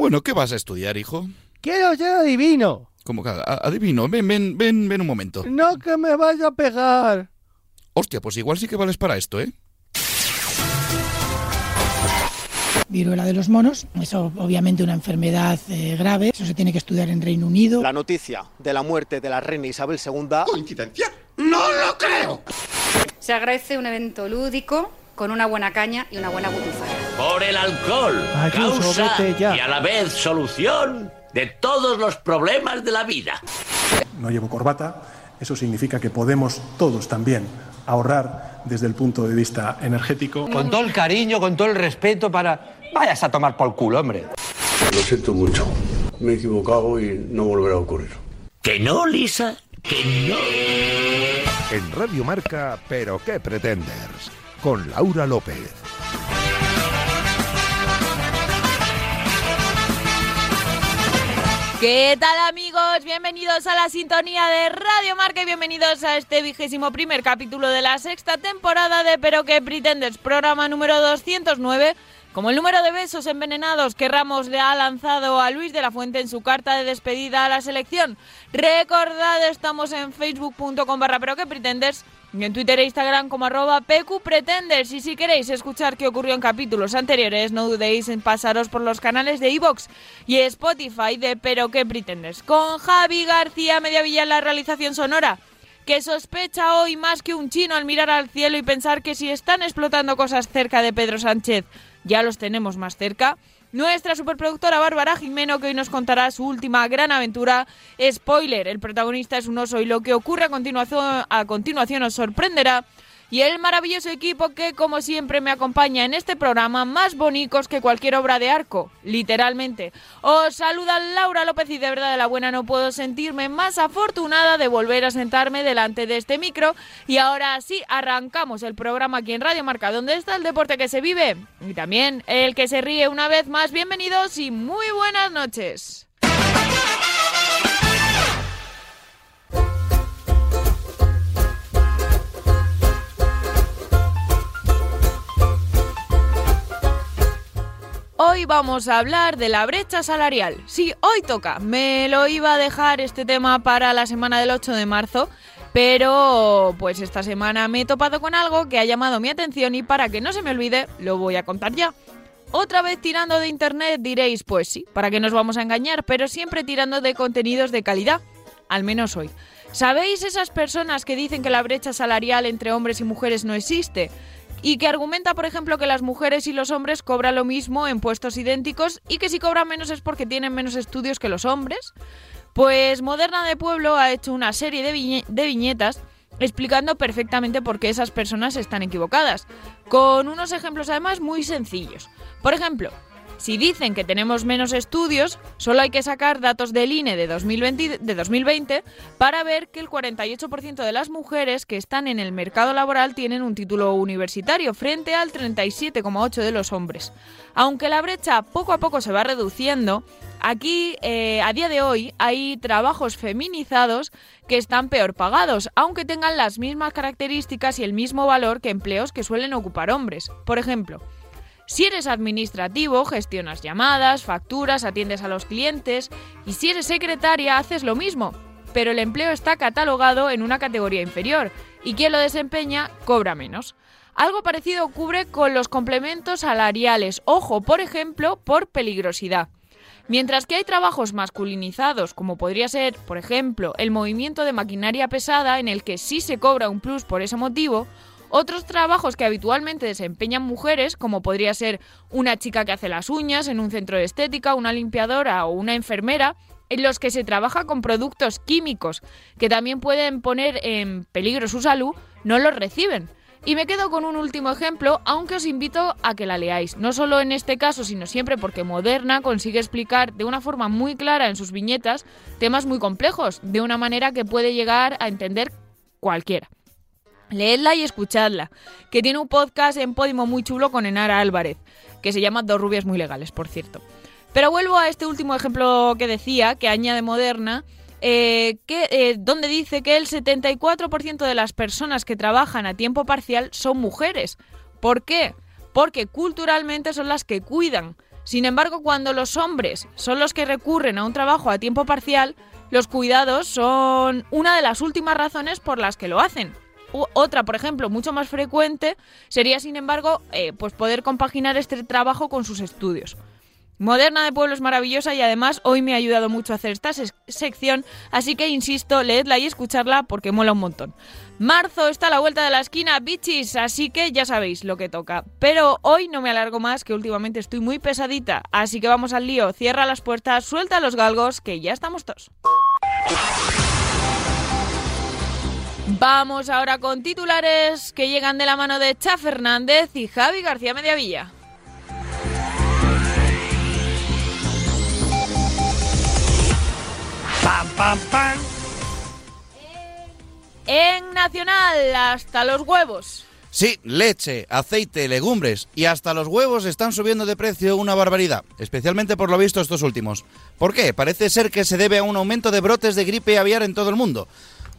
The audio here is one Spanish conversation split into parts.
Bueno, ¿qué vas a estudiar, hijo? Quiero ser adivino. ¿Cómo que adivino? Ven, ven, ven, ven un momento. No que me vaya a pegar. Hostia, pues igual sí que vales para esto, ¿eh? viruela de los monos. Eso obviamente una enfermedad eh, grave. Eso se tiene que estudiar en Reino Unido. La noticia de la muerte de la reina Isabel II. ¿Coincidencia? ¡No lo creo! Se agradece un evento lúdico con una buena caña y una buena butufada. Por el alcohol, Ayuso, causa vete ya. y a la vez solución de todos los problemas de la vida. no llevo corbata, eso significa que podemos todos también ahorrar desde el punto de vista energético. Con todo el cariño, con todo el respeto para... Vayas a tomar por culo, hombre. Lo siento mucho. Me he equivocado y no volverá a ocurrir. Que no, Lisa, que no. En Radio Marca, Pero qué pretenders, con Laura López. ¿Qué tal amigos? Bienvenidos a la sintonía de Radio Marca y bienvenidos a este vigésimo primer capítulo de la sexta temporada de Pero que pretendes, programa número 209. Como el número de besos envenenados que Ramos le ha lanzado a Luis de la Fuente en su carta de despedida a la selección. Recordad, estamos en facebook.com barra pero que pretendes en Twitter e Instagram como arroba pqpretenders. Y si queréis escuchar qué ocurrió en capítulos anteriores, no dudéis en pasaros por los canales de iVoox y Spotify de Pero qué pretendes. Con Javi García Mediavilla en la realización sonora que sospecha hoy más que un chino al mirar al cielo y pensar que si están explotando cosas cerca de Pedro Sánchez, ya los tenemos más cerca. Nuestra superproductora Bárbara Jimeno, que hoy nos contará su última gran aventura. Spoiler, el protagonista es un oso y lo que ocurre a continuación, a continuación os sorprenderá. Y el maravilloso equipo que, como siempre, me acompaña en este programa, más bonicos que cualquier obra de arco, literalmente. Os saluda Laura López y de verdad de la buena no puedo sentirme más afortunada de volver a sentarme delante de este micro. Y ahora sí, arrancamos el programa aquí en Radio Marca, donde está el deporte que se vive y también el que se ríe una vez más. Bienvenidos y muy buenas noches. Hoy vamos a hablar de la brecha salarial. Sí, hoy toca. Me lo iba a dejar este tema para la semana del 8 de marzo, pero pues esta semana me he topado con algo que ha llamado mi atención y para que no se me olvide, lo voy a contar ya. Otra vez tirando de internet diréis, pues sí, para que nos vamos a engañar, pero siempre tirando de contenidos de calidad, al menos hoy. ¿Sabéis esas personas que dicen que la brecha salarial entre hombres y mujeres no existe? Y que argumenta, por ejemplo, que las mujeres y los hombres cobran lo mismo en puestos idénticos y que si cobran menos es porque tienen menos estudios que los hombres. Pues Moderna de Pueblo ha hecho una serie de, viñe- de viñetas explicando perfectamente por qué esas personas están equivocadas, con unos ejemplos además muy sencillos. Por ejemplo, si dicen que tenemos menos estudios, solo hay que sacar datos del INE de 2020, de 2020 para ver que el 48% de las mujeres que están en el mercado laboral tienen un título universitario frente al 37,8% de los hombres. Aunque la brecha poco a poco se va reduciendo, aquí eh, a día de hoy hay trabajos feminizados que están peor pagados, aunque tengan las mismas características y el mismo valor que empleos que suelen ocupar hombres. Por ejemplo, si eres administrativo, gestionas llamadas, facturas, atiendes a los clientes y si eres secretaria, haces lo mismo, pero el empleo está catalogado en una categoría inferior y quien lo desempeña cobra menos. Algo parecido ocurre con los complementos salariales, ojo, por ejemplo, por peligrosidad. Mientras que hay trabajos masculinizados, como podría ser, por ejemplo, el movimiento de maquinaria pesada, en el que sí se cobra un plus por ese motivo, otros trabajos que habitualmente desempeñan mujeres, como podría ser una chica que hace las uñas en un centro de estética, una limpiadora o una enfermera, en los que se trabaja con productos químicos que también pueden poner en peligro su salud, no los reciben. Y me quedo con un último ejemplo, aunque os invito a que la leáis, no solo en este caso, sino siempre porque Moderna consigue explicar de una forma muy clara en sus viñetas temas muy complejos, de una manera que puede llegar a entender cualquiera. Leedla y escuchadla, que tiene un podcast en Podimo muy chulo con Enara Álvarez, que se llama Dos rubias muy legales, por cierto. Pero vuelvo a este último ejemplo que decía, que añade Moderna, eh, que, eh, donde dice que el 74% de las personas que trabajan a tiempo parcial son mujeres. ¿Por qué? Porque culturalmente son las que cuidan. Sin embargo, cuando los hombres son los que recurren a un trabajo a tiempo parcial, los cuidados son una de las últimas razones por las que lo hacen. Otra, por ejemplo, mucho más frecuente, sería, sin embargo, eh, pues poder compaginar este trabajo con sus estudios. Moderna de Pueblo es maravillosa y además hoy me ha ayudado mucho a hacer esta sec- sección, así que insisto, leedla y escucharla porque mola un montón. Marzo está a la vuelta de la esquina, bichis, así que ya sabéis lo que toca. Pero hoy no me alargo más, que últimamente estoy muy pesadita, así que vamos al lío, cierra las puertas, suelta los galgos, que ya estamos todos. Vamos ahora con titulares que llegan de la mano de Cha Fernández y Javi García Mediavilla. ¡Pam, pam, pam! En Nacional, hasta los huevos. Sí, leche, aceite, legumbres y hasta los huevos están subiendo de precio una barbaridad, especialmente por lo visto estos últimos. ¿Por qué? Parece ser que se debe a un aumento de brotes de gripe aviar en todo el mundo.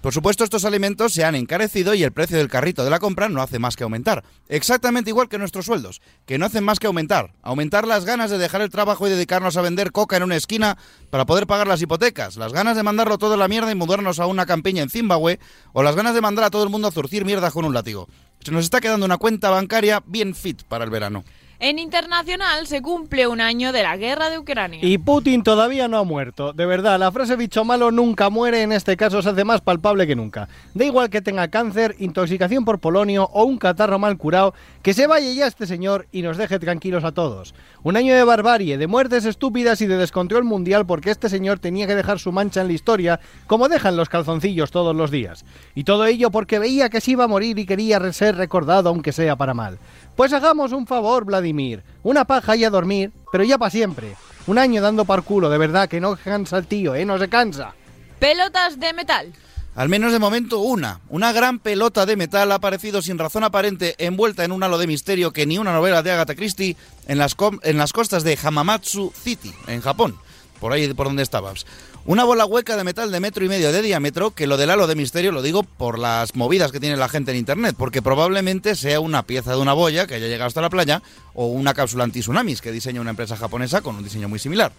Por supuesto, estos alimentos se han encarecido y el precio del carrito de la compra no hace más que aumentar. Exactamente igual que nuestros sueldos, que no hacen más que aumentar. Aumentar las ganas de dejar el trabajo y dedicarnos a vender coca en una esquina para poder pagar las hipotecas, las ganas de mandarlo todo a la mierda y mudarnos a una campiña en Zimbabue, o las ganas de mandar a todo el mundo a zurcir mierda con un látigo. Se nos está quedando una cuenta bancaria bien fit para el verano. En Internacional se cumple un año de la guerra de Ucrania. Y Putin todavía no ha muerto. De verdad, la frase bicho malo nunca muere en este caso se hace más palpable que nunca. Da igual que tenga cáncer, intoxicación por polonio o un catarro mal curado, que se vaya ya este señor y nos deje tranquilos a todos. Un año de barbarie, de muertes estúpidas y de descontrol mundial porque este señor tenía que dejar su mancha en la historia como dejan los calzoncillos todos los días. Y todo ello porque veía que se iba a morir y quería ser recordado aunque sea para mal. Pues hagamos un favor, Vladimir. Una paja y a dormir, pero ya para siempre. Un año dando par culo, de verdad, que no cansa el tío, ¿eh? No se cansa. Pelotas de metal. Al menos de momento una. Una gran pelota de metal ha aparecido sin razón aparente envuelta en un halo de misterio que ni una novela de Agatha Christie en las, com- en las costas de Hamamatsu City, en Japón. Por ahí por donde estabas. Una bola hueca de metal de metro y medio de diámetro, que lo del halo de misterio lo digo por las movidas que tiene la gente en internet, porque probablemente sea una pieza de una boya que haya llegado hasta la playa o una cápsula anti-tsunamis que diseña una empresa japonesa con un diseño muy similar.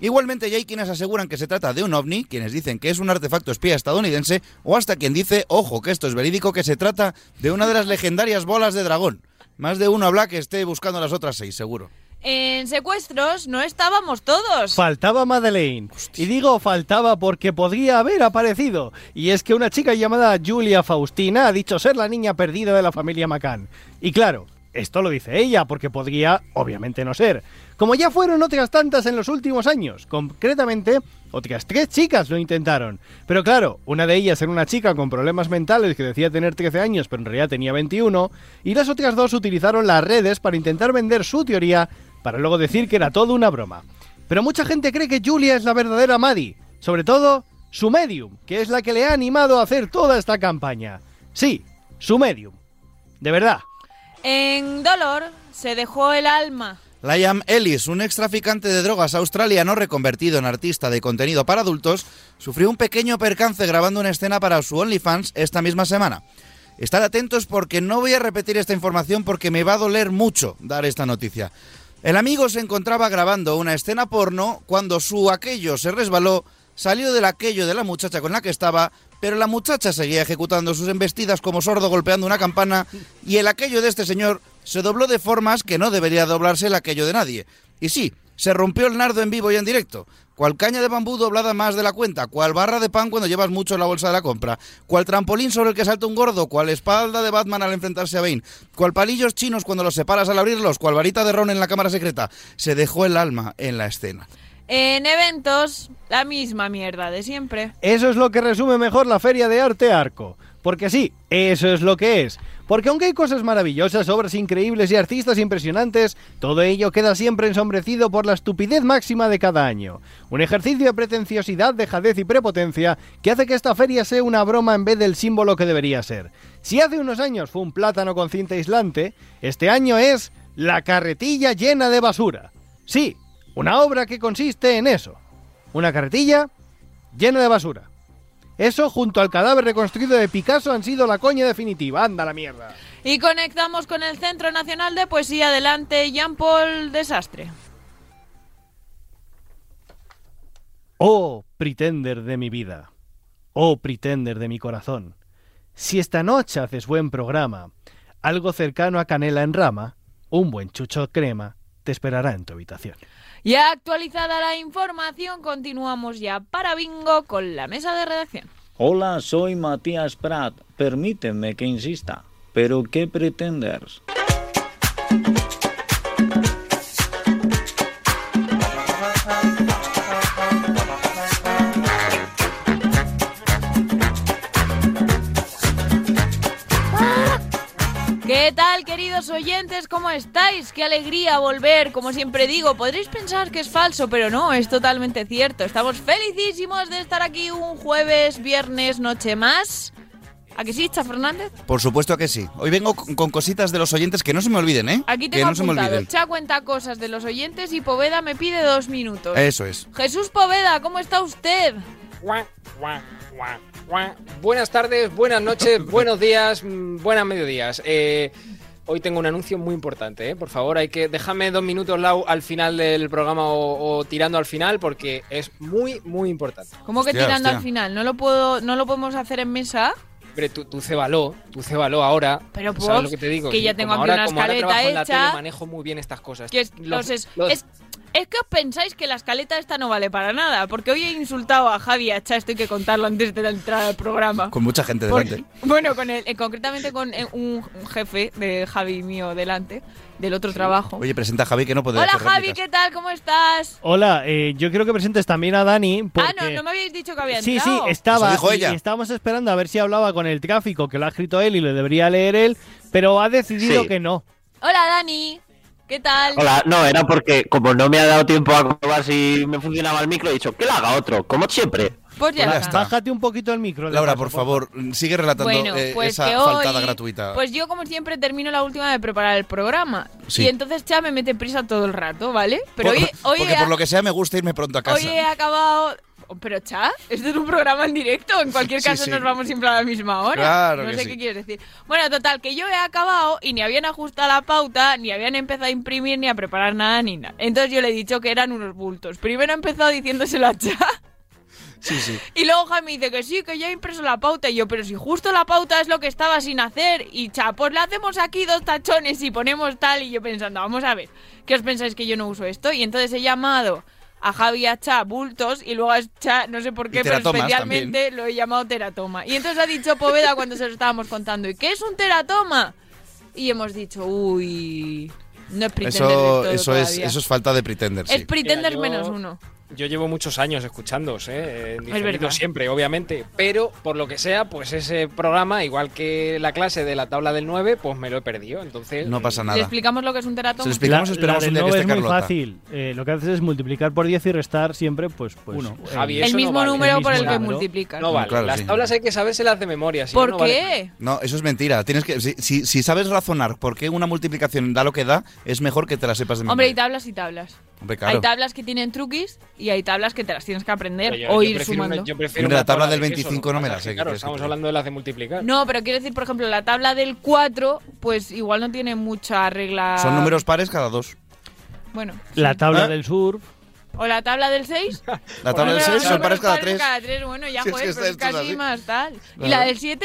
Igualmente ya hay quienes aseguran que se trata de un ovni, quienes dicen que es un artefacto espía estadounidense, o hasta quien dice, ojo, que esto es verídico, que se trata de una de las legendarias bolas de dragón. Más de uno habla que esté buscando las otras seis, seguro. En secuestros no estábamos todos. Faltaba Madeleine. Y digo faltaba porque podría haber aparecido. Y es que una chica llamada Julia Faustina ha dicho ser la niña perdida de la familia McCann. Y claro, esto lo dice ella porque podría, obviamente, no ser. Como ya fueron otras tantas en los últimos años. Concretamente, otras tres chicas lo intentaron. Pero claro, una de ellas era una chica con problemas mentales que decía tener 13 años, pero en realidad tenía 21. Y las otras dos utilizaron las redes para intentar vender su teoría para luego decir que era todo una broma. Pero mucha gente cree que Julia es la verdadera Maddie, sobre todo su medium, que es la que le ha animado a hacer toda esta campaña. Sí, su medium. De verdad. En dolor se dejó el alma. Liam Ellis, un ex traficante de drogas australiano reconvertido en artista de contenido para adultos, sufrió un pequeño percance grabando una escena para su OnlyFans esta misma semana. Estar atentos porque no voy a repetir esta información porque me va a doler mucho dar esta noticia. El amigo se encontraba grabando una escena porno cuando su aquello se resbaló, salió del aquello de la muchacha con la que estaba, pero la muchacha seguía ejecutando sus embestidas como sordo golpeando una campana y el aquello de este señor se dobló de formas que no debería doblarse el aquello de nadie. Y sí, se rompió el nardo en vivo y en directo. Cual caña de bambú doblada más de la cuenta, cual barra de pan cuando llevas mucho en la bolsa de la compra, cual trampolín sobre el que salta un gordo, cual espalda de Batman al enfrentarse a Bane, cual palillos chinos cuando los separas al abrirlos, cual varita de ron en la cámara secreta. Se dejó el alma en la escena. En eventos, la misma mierda de siempre. Eso es lo que resume mejor la Feria de Arte Arco. Porque sí, eso es lo que es. Porque aunque hay cosas maravillosas, obras increíbles y artistas impresionantes, todo ello queda siempre ensombrecido por la estupidez máxima de cada año. Un ejercicio de pretenciosidad, dejadez y prepotencia que hace que esta feria sea una broma en vez del símbolo que debería ser. Si hace unos años fue un plátano con cinta aislante, este año es la carretilla llena de basura. Sí, una obra que consiste en eso. Una carretilla llena de basura. Eso junto al cadáver reconstruido de Picasso han sido la coña definitiva. Anda la mierda. Y conectamos con el Centro Nacional de Poesía. Adelante, Jean-Paul Desastre. Oh, pretender de mi vida. Oh, pretender de mi corazón. Si esta noche haces buen programa, algo cercano a canela en rama, un buen chucho crema, te esperará en tu habitación. Ya actualizada la información, continuamos ya para bingo con la mesa de redacción. Hola, soy Matías Prat. Permíteme que insista. ¿Pero qué pretendes? ¿Qué tal, queridos oyentes? ¿Cómo estáis? Qué alegría volver. Como siempre digo, podréis pensar que es falso, pero no, es totalmente cierto. Estamos felicísimos de estar aquí un jueves, viernes, noche más. ¿A que sí, Cha Fernández? Por supuesto que sí. Hoy vengo con con cositas de los oyentes que no se me olviden, ¿eh? Aquí que tengo no se me apuntado. olviden. Cha cuenta cosas de los oyentes y Poveda me pide dos minutos. Eso es. Jesús Poveda, ¿cómo está usted? Guau, guau. Buenas tardes, buenas noches, buenos días, mm, buenas mediodías. Eh, hoy tengo un anuncio muy importante, ¿eh? por favor, hay que déjame dos minutos Lau, al final del programa o, o tirando al final porque es muy muy importante. ¿Cómo que Hostia, tirando hostia. al final? ¿No lo puedo, no lo podemos hacer en mesa? Hombre, tú, tú cébalo, tú cébalo ahora. Pero, ¿sabes Pops, lo que te digo? que ya Como tengo aquí ahora- una como ahora escaleta trabajo en la hecha. tele, manejo muy bien estas cosas. Que es, Los- los es, los- es, es que os pensáis que la escaleta esta no vale para nada, porque hoy he insultado a Javi y a Cha, esto hay que contarlo antes de la entrada al programa. Con mucha gente Porque- delante. bueno, con el, eh, concretamente con eh, un, un jefe de Javi mío delante, del otro trabajo. Oye, presenta a Javi que no puede Hola hacer Javi, réplicas. ¿qué tal? ¿Cómo estás? Hola, eh, yo quiero que presentes también a Dani. Porque... Ah, no, no me habíais dicho que había Sí, sí, entrado. estaba. Dijo y- ella. y estábamos esperando a ver si hablaba con el tráfico, que lo ha escrito él y lo debería leer él, pero ha decidido Sí. que no. Hola Dani, ¿qué tal? Hola, no, era porque como no me ha dado tiempo a probar si me funcionaba el micro, he dicho que lo haga otro, como siempre. Pues ya, Pues ya está. Bájate un poquito el micro. Laura, paso, por favor, sigue relatando Bueno, eh, pues esa faltada gratuita. Pues yo, como siempre, termino la última de preparar el programa. Sí. Y entonces Cha me mete prisa todo el rato, ¿vale? Pero Por- hoy, hoy, porque he, por lo que sea me gusta irme pronto a casa. hoy he acabado... Pero Cha, esto es un programa en directo. En cualquier caso sí. nos vamos siempre a la misma hora. Claro no que sé sí. qué quieres decir. Bueno, total, que yo he acabado y ni habían ajustado la pauta, ni habían empezado a imprimir, ni a preparar nada, ni nada. Entonces yo le he dicho que eran unos bultos. Primero he empezado diciéndoselo a Cha. Sí, sí. Y luego Jaime dice que sí, que ya he impreso la pauta. Y yo, pero si justo la pauta es lo que estaba sin hacer. Y cha, pues le hacemos aquí dos tachones y ponemos tal. Y yo pensando, vamos a ver, ¿qué os pensáis que yo no uso esto? Y entonces he llamado a Javi y a Cha bultos y luego a Cha, no sé por qué, pero especialmente lo he llamado teratoma. Y entonces ha dicho Poveda cuando se lo estábamos contando, ¿y qué es un teratoma? Y hemos dicho, uy, no es pretender Eso, todo eso, es, eso es falta de pretender, Es sí. pretender Mira, yo- menos uno. Yo llevo muchos años escuchándoos, ¿eh? En siempre, obviamente. Pero, por lo que sea, pues ese programa, igual que la clase de la tabla del 9, pues me lo he perdido. Entonces. No pasa ¿Le nada. explicamos lo que es un teratoma? Se lo explicamos, La- esperamos la un que esté es muy Carlota. fácil. Eh, lo que haces es multiplicar por 10 y restar siempre, pues, pues Uno. eh, Javi, El no mismo vale. número El por el que multiplicas. No vale. claro, Las sí. tablas hay que sabérselas de memoria. si ¿Por no, no vale qué? No, eso es mentira. Tienes que, si, si, si sabes razonar por qué una multiplicación da lo que da, es mejor que te la sepas de memoria. Hombre, hay tablas y tablas. Hombre, claro. Hay tablas que tienen truquis y hay tablas que te las tienes que aprender yo- o yo ir prefiero sumando. una- yo prefiero la tabla tabla del de queso, 25 lo que no me la sé, que, ¿qué Claro, estamos hablando de las de multiplicar. No, pero quiero decir, por ejemplo, la tabla del 4, pues igual no tiene mucha regla. Son números pares cada dos. Bueno. La tabla ¿Eh? del surf. O la tabla del 6. La tabla del 6 son pares cada tres. cada tres. Bueno, ya, Sí, es que pero casi así. más tal. ¿Y Claro. la del 7?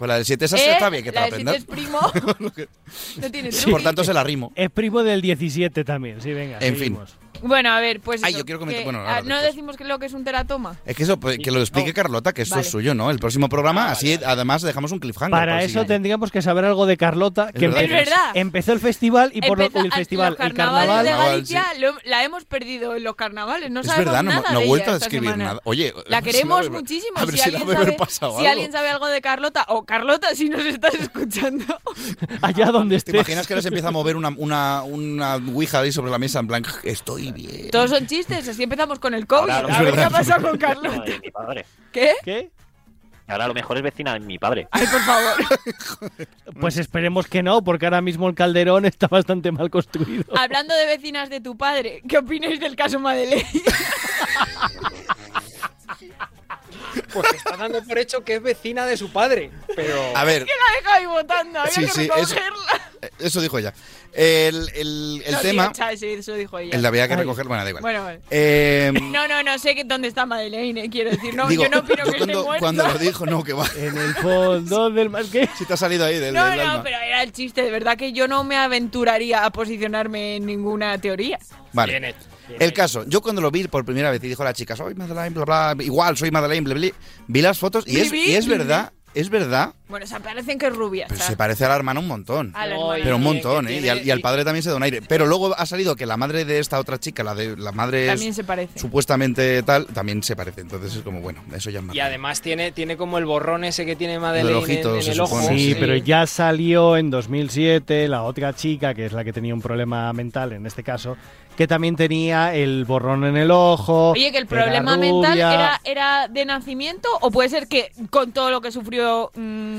Pues la del 7 esa ¿Eh? está bien que te la la del 7 aprendas. es primo. no tiene truquis. Por tanto, se la rimo. Es primo del 17 también, sí, venga. En fin. Bueno, a ver, pues. Ay, eso, yo quiero que- bueno, ahora ah, no después. decimos que lo que es un teratoma. Es que eso, pues, que lo explique Carlota, que Vale. es suyo, ¿no? El próximo programa, así además dejamos un cliffhanger. Para eso tendríamos que saber algo de Carlota, que verdad. Es verdad. empezó el festival y por lo- Empezó- el festival, los el carnaval. de Galicia lo- la hemos perdido en los carnavales. No Es sabemos verdad, no, nada no de he vuelto a escribir nada. Oye, La si queremos muchísimo. A ver si alguien, sabe, si algo. alguien sabe algo de Carlota, o Carlota, si nos estás escuchando. Allá donde ¿Te estés. imaginas que ahora se empieza a mover una, una, una ouija ahí sobre la mesa en plan, estoy bien? Todos son chistes, así empezamos con el COVID. Ahora, a ver qué ha pasado con Carlota. ¿Qué? ¿Qué? Ahora a lo mejor es vecina de mi padre. Ay, por favor. Pues esperemos que no, porque ahora mismo el calderón está bastante mal construido. Hablando de vecinas de tu padre, ¿qué opináis del caso Madeleine? Pues está dando por hecho que es vecina de su padre. Pero. A ver, que la deja ahí votando, había Sí, que sí, recogerla. Eh, Eso dijo ella. El, el- el No, tema. tío, sí, eso dijo ella. El de había que Ay. recoger. Bueno, da igual. Bueno, vale. Eh, No, no, no sé que dónde está Madeleine, quiero decir. No, digo, yo no yo que cuando, esté muerta. cuando lo dijo, no, que va. En el fondo del mar. ¿Qué? Si te ha salido ahí del, No, del no, alma. pero era el chiste. De verdad que yo no me aventuraría a posicionarme en ninguna teoría. Vale. Bien hecho, El caso, yo cuando lo vi por primera vez y dijo la chica, soy Madeleine, bla, bla, igual, soy Madeleine, bla, bla, vi las fotos y es, y es verdad, es verdad, Bueno, se parecen que es rubia. pero se parece a la hermana un montón. A la hermana. Pero un montón, ¿eh? Y al, y al y- padre también se da un aire. Pero luego ha salido que la madre de esta otra chica, la de la madre es También se parece. supuestamente tal, también se parece. Entonces es como, bueno, eso ya es más. Y además tiene, tiene como el borrón ese que tiene Madeleine en- ojito, en, se el ojo. supone. Sí, Sí. pero ya salió en 2007 la otra chica, que es la que tenía un problema mental en este caso, que también tenía el borrón en el ojo. Oye, que el era problema mental era, era de nacimiento o puede ser que con todo lo que sufrió...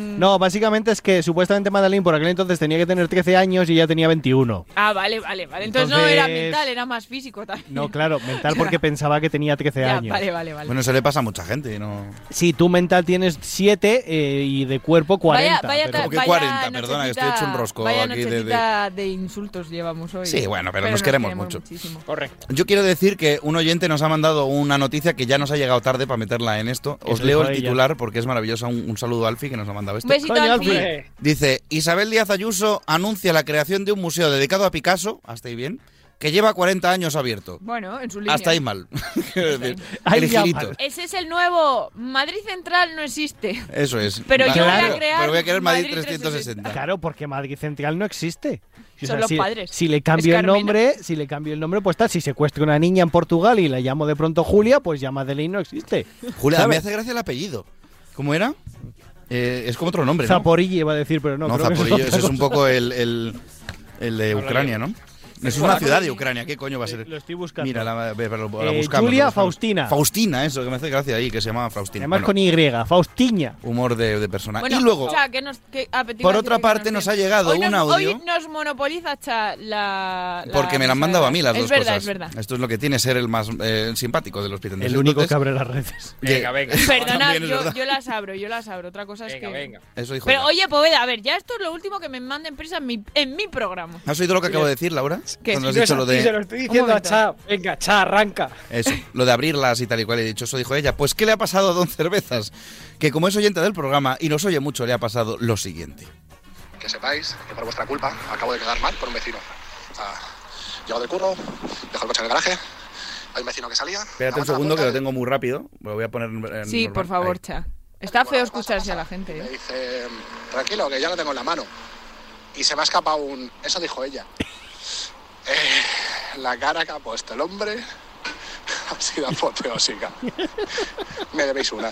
mm, No, básicamente es que supuestamente Madeleine por aquel entonces tenía que tener 13 años y ella tenía 21. Ah, vale, vale, vale. Entonces, no era Entonces- mental, era más físico también. No, claro, mental porque pensaba que tenía 13 Ya, años. vale, vale, vale. Bueno, eso le pasa a mucha gente, ¿no? Sí, tú mental tienes 7 eh, y de cuerpo 40. vaya, vaya, pero- ¿Cómo que vaya 40? Perdona, que estoy hecho un rosco vaya aquí de- de- de, insultos llevamos hoy. Sí, bueno, pero nos queremos mucho. muchísimo. Correcto. Yo quiero decir que un oyente nos ha mandado una noticia que ya nos ha llegado tarde para meterla en esto. Os leo el ella. titular porque es maravillosa. Un, un saludo a Alfie que nos ha mandado esto. Un besito Coño, al fin. Alfie. Dice, Isabel Díaz Ayuso anuncia la creación de un museo dedicado a Picasso, hasta ahí bien, que lleva 40 años abierto. Bueno, en su línea. Hasta ahí mal. Quiero decir, Ahí el. Ese es el nuevo. Madrid Central no existe. Eso es. Pero yo voy a Claro, crear Pero voy a querer Madrid, Madrid 360. Claro, porque Madrid Central no existe. O Son los si, padres. Si le cambio el nombre, si le cambio el nombre, pues tal. Si secuestro una niña en Portugal y la llamo de pronto Julia, pues ya Madeleine no existe. Julia, ¿Sabes? me hace gracia el apellido. ¿Cómo era? Eh, es como otro nombre, ¿no? Zaporilla iba a decir, pero no. No, creo que Zaporillo, otra ese es un poco el, el, el de Ucrania. ¿no? Es una ciudad de Ucrania, ¿qué coño va a ser? Lo estoy buscando. Mira, la, la- la- la buscamos, Eh, la Julia buscamos. Faustina. Faustina, eso, que me hace gracia ahí, que se llama Faustina. Además Bueno, con Y, Faustiña. humor de, de persona. Bueno, y luego, Cha, que nos, que- te iba por otra que parte, nos ha llegado Hoy un nos- audio. Hoy nos monopoliza Cha, la, la porque me la han mandado a mí las es dos verdad, cosas. Es verdad, Esto es lo que tiene ser el más eh, simpático de los pitenders. El único que abre las redes. Venga, venga. Perdona, yo, las abro, yo las abro. Otra cosa es Venga, que. venga. Eso dijo Pero oye, Poveda, a ver, ya esto es lo último que me manden prisa en mi, en mi programa. ¿Has oído lo que acabo de decir, Laura? ¿Qué? Cuando has No es dicho lo así, se lo de estoy diciendo a. Cha. Venga, Cha, arranca. eso, lo de abrirlas y tal y cual he dicho, eso dijo ella. Pues ¿qué le ha pasado a Don Cervezas? Que como es oyente del programa y nos oye mucho, le ha pasado lo siguiente. Que sepáis que por vuestra culpa acabo de quedar mal por un vecino. O sea, llego del curro, dejo el coche en el garaje, hay un vecino que salía. Espérate un segundo que lo tengo muy rápido. Lo voy a poner en Sí, normal. por favor, Ahí. Cha. Está feo escucharse a la gente. Me ¿eh? dice, tranquilo, que ya lo tengo en la mano. Y se me ha escapado un... Eso dijo ella. Eh, la cara que ha puesto el hombre ha sido apoteósica. Me debéis una.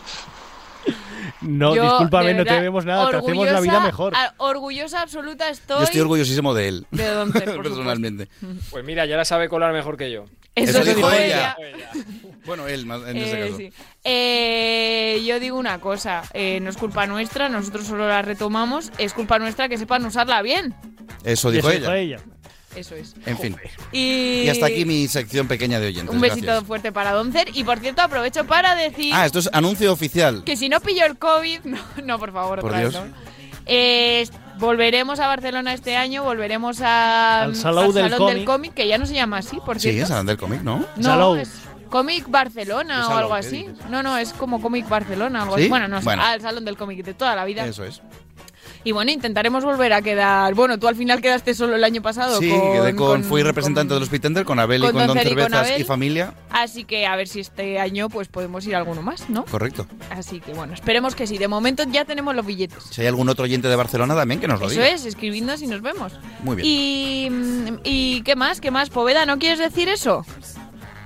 No, Yo, discúlpame, de no te verdad, debemos nada, te hacemos la vida mejor. a- orgullosa absoluta estoy. Yo estoy orgullosísimo de él. De Don personalmente. Pues mira, ya la sabe colar mejor que yo. Eso, Eso dijo ella. ella. Bueno, él, más- en ese Eh, caso. sí. Eh, yo digo una cosa, eh, no es culpa nuestra, nosotros solo la retomamos, es culpa nuestra que sepan usarla bien. Eso dijo eso ella. dijo Eso es. En fin. Y, Y hasta aquí mi sección pequeña de oyentes. Un besito gracias. fuerte para Don Cer. Y por cierto, aprovecho para decir Ah, esto es anuncio oficial. que si no pillo el COVID, no, no por favor, Por otra vez, Dios. no. Eh, volveremos a Barcelona este año, volveremos a, Al Salou del Salón Cómic. que ya no se llama así, por Sí, cierto. es Salón del cómic, ¿no? No, Salou. es Cómic Barcelona ¿Es o algo así. No, no, es como Cómic Barcelona, algo ¿Sí? así. Bueno, no Bueno. al Salón del Cómic de toda la vida. Eso es. Y bueno, intentaremos volver a quedar. Bueno, tú al final quedaste solo el año pasado. Sí, con, quedé con, con- fui representante con- de los Pitender con Abel y con Don Don Cer y con Cervezas y familia. Así que a ver si este año pues podemos ir a alguno más, ¿no? Correcto. Así que bueno, esperemos que sí. De momento ya tenemos los billetes. Si hay algún otro oyente de Barcelona también que nos lo Eso diga. es, escribidnos y nos vemos. Muy bien. Y, ¿Y qué más? ¿Qué más? Poveda, ¿no quieres decir eso?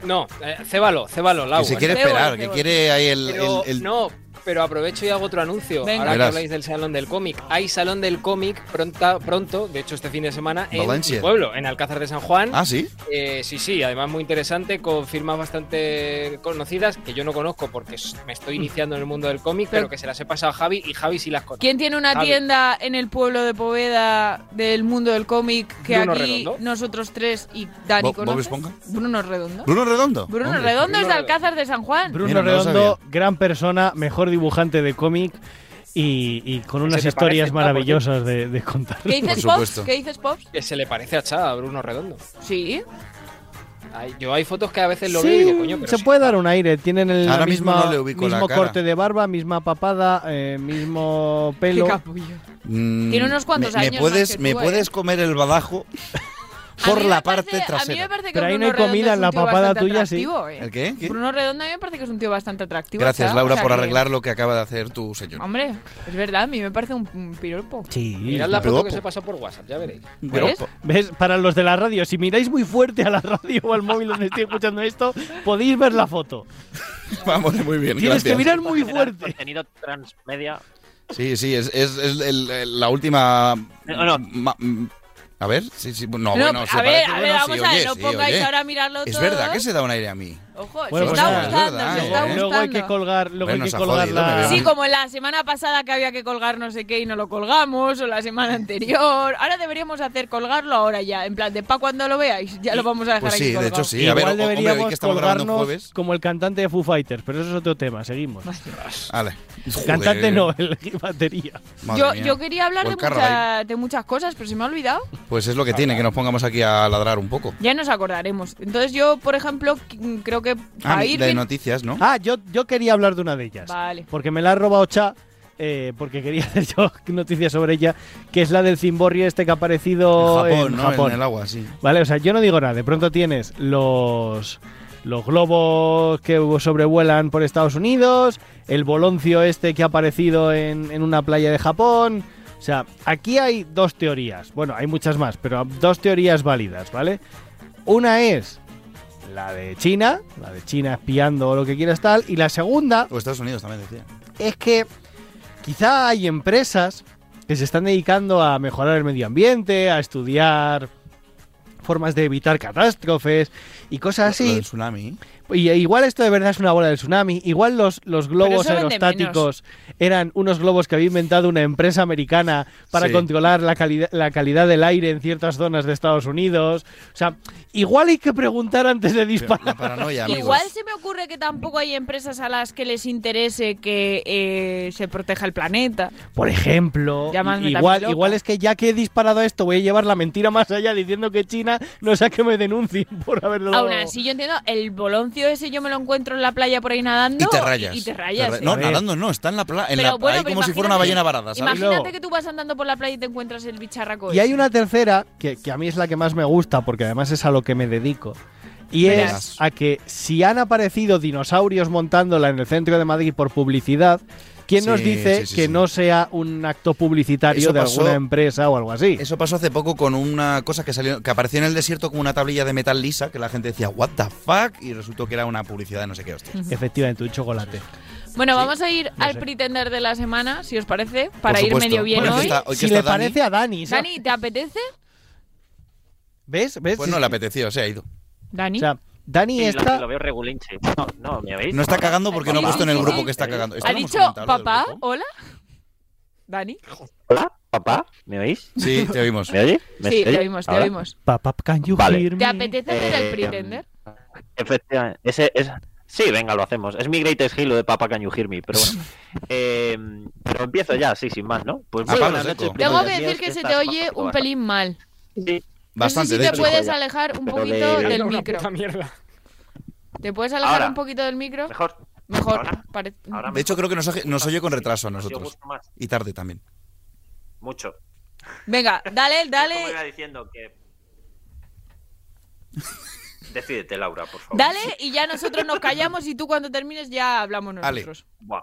No, eh, cébalo, cébalo, Lau. Que se quiere esperar, que quiere ahí el... Pero, el- el- No, pero aprovecho y hago otro anuncio. Venga. Ahora que habláis del Salón del Cómic. Hay Salón del Cómic pronta, pronto, de hecho este fin de semana, en Valencia. mi pueblo, en Alcázar de San Juan. Ah, sí. Eh, sí, sí, además muy interesante, con firmas bastante conocidas, que yo no conozco porque me estoy iniciando en el mundo del cómic, Pero- pero que se las he pasado a Javi y Javi sí las conoce. ¿Quién tiene una Javi. tienda en el pueblo de Poveda del mundo del cómic que Bruno aquí Redondo. nosotros tres y Dani Bob- Bob conoce? Esponja. Bruno Redondo. Bruno Redondo. Bruno Hombre. Redondo es de Alcázar de San Juan. Bruno Mira, Redondo, gran persona, mejor dibujante de cómic. y, y con unas historias parece, maravillosas de, de contar. ¿Qué dices, Pops? ¿Qué dices, Pops? Que se le parece a Cha, a Bruno Redondo. Sí. Ay, yo hay fotos que a veces lo Sí, veo y digo, coño, pero se sí. puede dar un aire. Tienen el Ahora la mismo misma- no le ubico la mismo cara. corte de barba, misma papada, eh, mismo pelo. Qué capullo. Mm, Tiene unos cuantos me, me años puedes, más que me tú, ¿eh? puedes comer el badajo por la parece- parte A mí me trasera. parece que Pero ahí no hay Redondo comida en la papada tuya, sí. ¿eh? ¿El qué? ¿Qué? Bruno Redondo a mí me parece que es un tío bastante atractivo. Gracias, Laura, o sea por que- arreglar lo que acaba de hacer tu señor. Hombre, es verdad, a mí me parece un, piropo. Sí. Mirad la foto que se pasó por WhatsApp, ya veréis. ¿Ves? ¿Ves? Para los de la radio, si miráis muy fuerte a la radio o al móvil donde estoy escuchando esto, podéis ver la foto. Vamos, muy bien, Tienes que mirar muy fuerte. Contenido transmedia. Sí, sí, es, es, es el- el- la última... No, no. A ver, sí, sí, no, No, bueno, se a ver, parece, a ver, vamos sí, a ver, oye, no pongáis ahora a mirarlo Es todo. verdad que se da un aire a mí. Ojo, Bueno, se pues está gustando, verdad, se ¿eh? está Luego, luego hay que gustando. colgar, luego Bueno, hay que colgar jodido, la... Sí, como la semana pasada que había que colgar no sé qué y no lo colgamos, o la semana anterior. Ahora deberíamos hacer colgarlo ahora ya, en plan de pa' cuando lo veáis, ya lo vamos a dejar Pues aquí sí, de colgado. hecho sí. A ver, Igual o- hombre, deberíamos que colgarnos jueves. como el cantante de Foo Fighters, pero eso es otro tema, seguimos. Vale. Cantante no, el batería. Yo, yo quería hablar de, mucha- de muchas cosas, pero se me ha olvidado. Pues es lo que tiene, que nos pongamos aquí a ladrar un poco. Ya nos acordaremos. Entonces yo, por ejemplo, creo que Ah, a de bien- noticias, ¿no? Ah, yo, yo quería hablar de una de ellas. Vale. Porque me la ha robado Cha, eh, porque quería hacer yo noticias sobre ella, que es la del cimborri este que ha aparecido en Japón, en ¿no? Japón. En el agua, sí. Vale, o sea, yo no digo nada. De pronto tienes los, los globos que sobrevuelan por Estados Unidos, el boloncio este que ha aparecido en, en una playa de Japón. O sea, aquí hay dos teorías. Bueno, hay muchas más, pero dos teorías válidas, ¿vale? Una es la de China, la de China espiando o lo que quieras tal, y la segunda O Estados Unidos también decía. es que quizá hay empresas que se están dedicando a mejorar el medio ambiente, a estudiar formas de evitar catástrofes y cosas Lo así. del tsunami. Y eh, igual esto de verdad es una bola del tsunami. Igual los, los globos aerostáticos eran unos globos que había inventado una empresa americana para Sí. controlar la, calidad la calidad del aire en ciertas zonas de Estados Unidos. O sea, igual hay que preguntar antes de disparar. La paranoia, amigos. Igual se me ocurre que tampoco hay empresas a las que les interese que eh, se proteja el planeta. Por ejemplo, igual, igual es que ya que he disparado esto, voy a llevar la mentira más allá diciendo que China no sea que me denuncien por haberlo Aún así, yo entiendo, el boloncio ese yo me lo encuentro en la playa por ahí nadando. Y te rayas. Y, te rayas. ra- ¿eh? No, nadando no, está en la playa. Pero bueno, como si fuera una ballena varada, ¿sabes? Imagínate que tú vas andando por la playa y te encuentras el bicharraco. Y hay una tercera, que, que a mí es la que más me gusta, porque además es a lo que me dedico. Y es a que si han aparecido dinosaurios montándola en el centro de Madrid por publicidad, ¿quién Sí, nos dice sí, sí, que sí. no sea un acto publicitario Eso de pasó- alguna empresa o algo así? Eso pasó hace poco con una cosa que salió, que apareció en el desierto como una tablilla de metal lisa, que la gente decía, what the fuck, y resultó que era una publicidad de no sé qué hostia. Efectivamente, un chocolate. Bueno, vamos a ir no al sé. pretender de la semana, si os parece, para ir medio bien Bueno, hoy. está- si le Dani, parece a Dani, ¿sabes? Dani, ¿te apetece? ¿ves? ¿Ves? Pues no le apetecía, se ha ido. Dani. O sea, Dani Sí, está... lo, lo veo regulinche. No, no, ¿me veis? No está cagando porque no ha puesto en el grupo que está cagando. ¿Ha dicho papá? ¿Hola? ¿Dani? Hola, papá, ¿me oís? Sí, te oímos. ¿Me oye? ¿Me Sí, te oímos, te ¿Ahora? oímos. Papá, can you Vale. hear ¿Te apetece hacer el Eh, pretender? Efectivamente. Ese, es... Sí, venga, lo hacemos. Es mi greatest halo de Papa Can You Hear Me, pero bueno. Eh, pero empiezo ya, sí, sin más, ¿no? Pues muy A palo buenas seco. noches, Tengo que decir que se te oye un pelín mal. Sí, Bastante, no sé si de te hecho. puedes alejar un Pero poquito de- del micro. ¿Te puedes alejar Ahora. un poquito del micro? mejor. Mejor. ¿Ahora? pare- Ahora De hecho, creo que nos, oye- nos oye con retraso a nosotros. Y tarde también. Mucho. Venga, dale, Como iba dale. diciendo que... Decídete, Laura, por favor. Dale y ya nosotros nos callamos y tú cuando termines ya hablamos nosotros. Buah.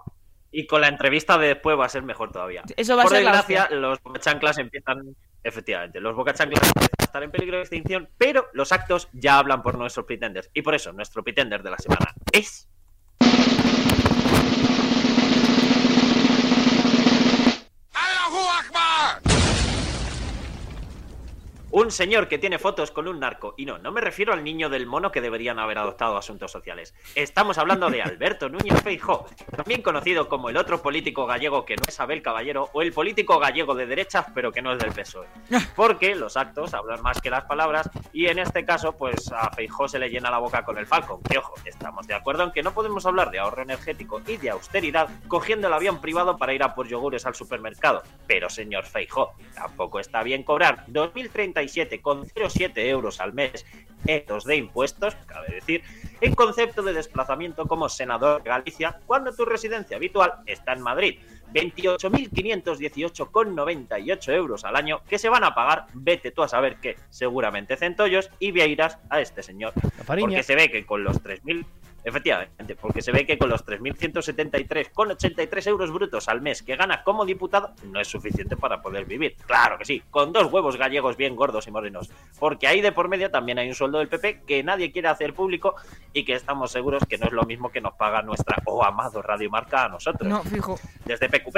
Y con la entrevista de después va a ser mejor todavía. Eso va a ser la desgracia, los bocachanclas empiezan. Efectivamente, los a estar en peligro de extinción, pero los actos ya hablan por nuestros pretenders. Y por eso, nuestro pretender de la semana es. Un señor que tiene fotos con un narco. Y no, no me refiero al niño del mono que deberían haber adoptado asuntos sociales. Estamos hablando de Alberto Núñez Feijó, también conocido como el otro político gallego que no es Abel Caballero o el político gallego de derechas pero que no es del PSOE. Porque los actos hablan más que las palabras y en este caso pues a Feijó se le llena la boca con el Falcon. Que ojo, estamos de acuerdo en que no podemos hablar de ahorro energético y de austeridad cogiendo el avión privado para ir a por yogures al supermercado. Pero señor Feijó, tampoco está bien cobrar 2037,07 euros al mes netos de impuestos, cabe decir, en concepto de desplazamiento como senador de Galicia cuando tu residencia habitual está en Madrid. 28.518,98 euros al año que se van a pagar, vete tú a saber qué, seguramente centollos y vieiras a este señor. Porque se ve que con los 3.000, efectivamente, porque se ve que con los 3.173,83 euros brutos al mes que gana como diputado no es suficiente para poder vivir. Claro que sí, con dos huevos gallegos bien gordos y morenos. Porque ahí de por medio también hay un sueldo del PP que nadie quiere hacer público y que estamos seguros que no es lo mismo que nos paga nuestra oh amado Radio Marca a nosotros. No, fijo. Desde PQP,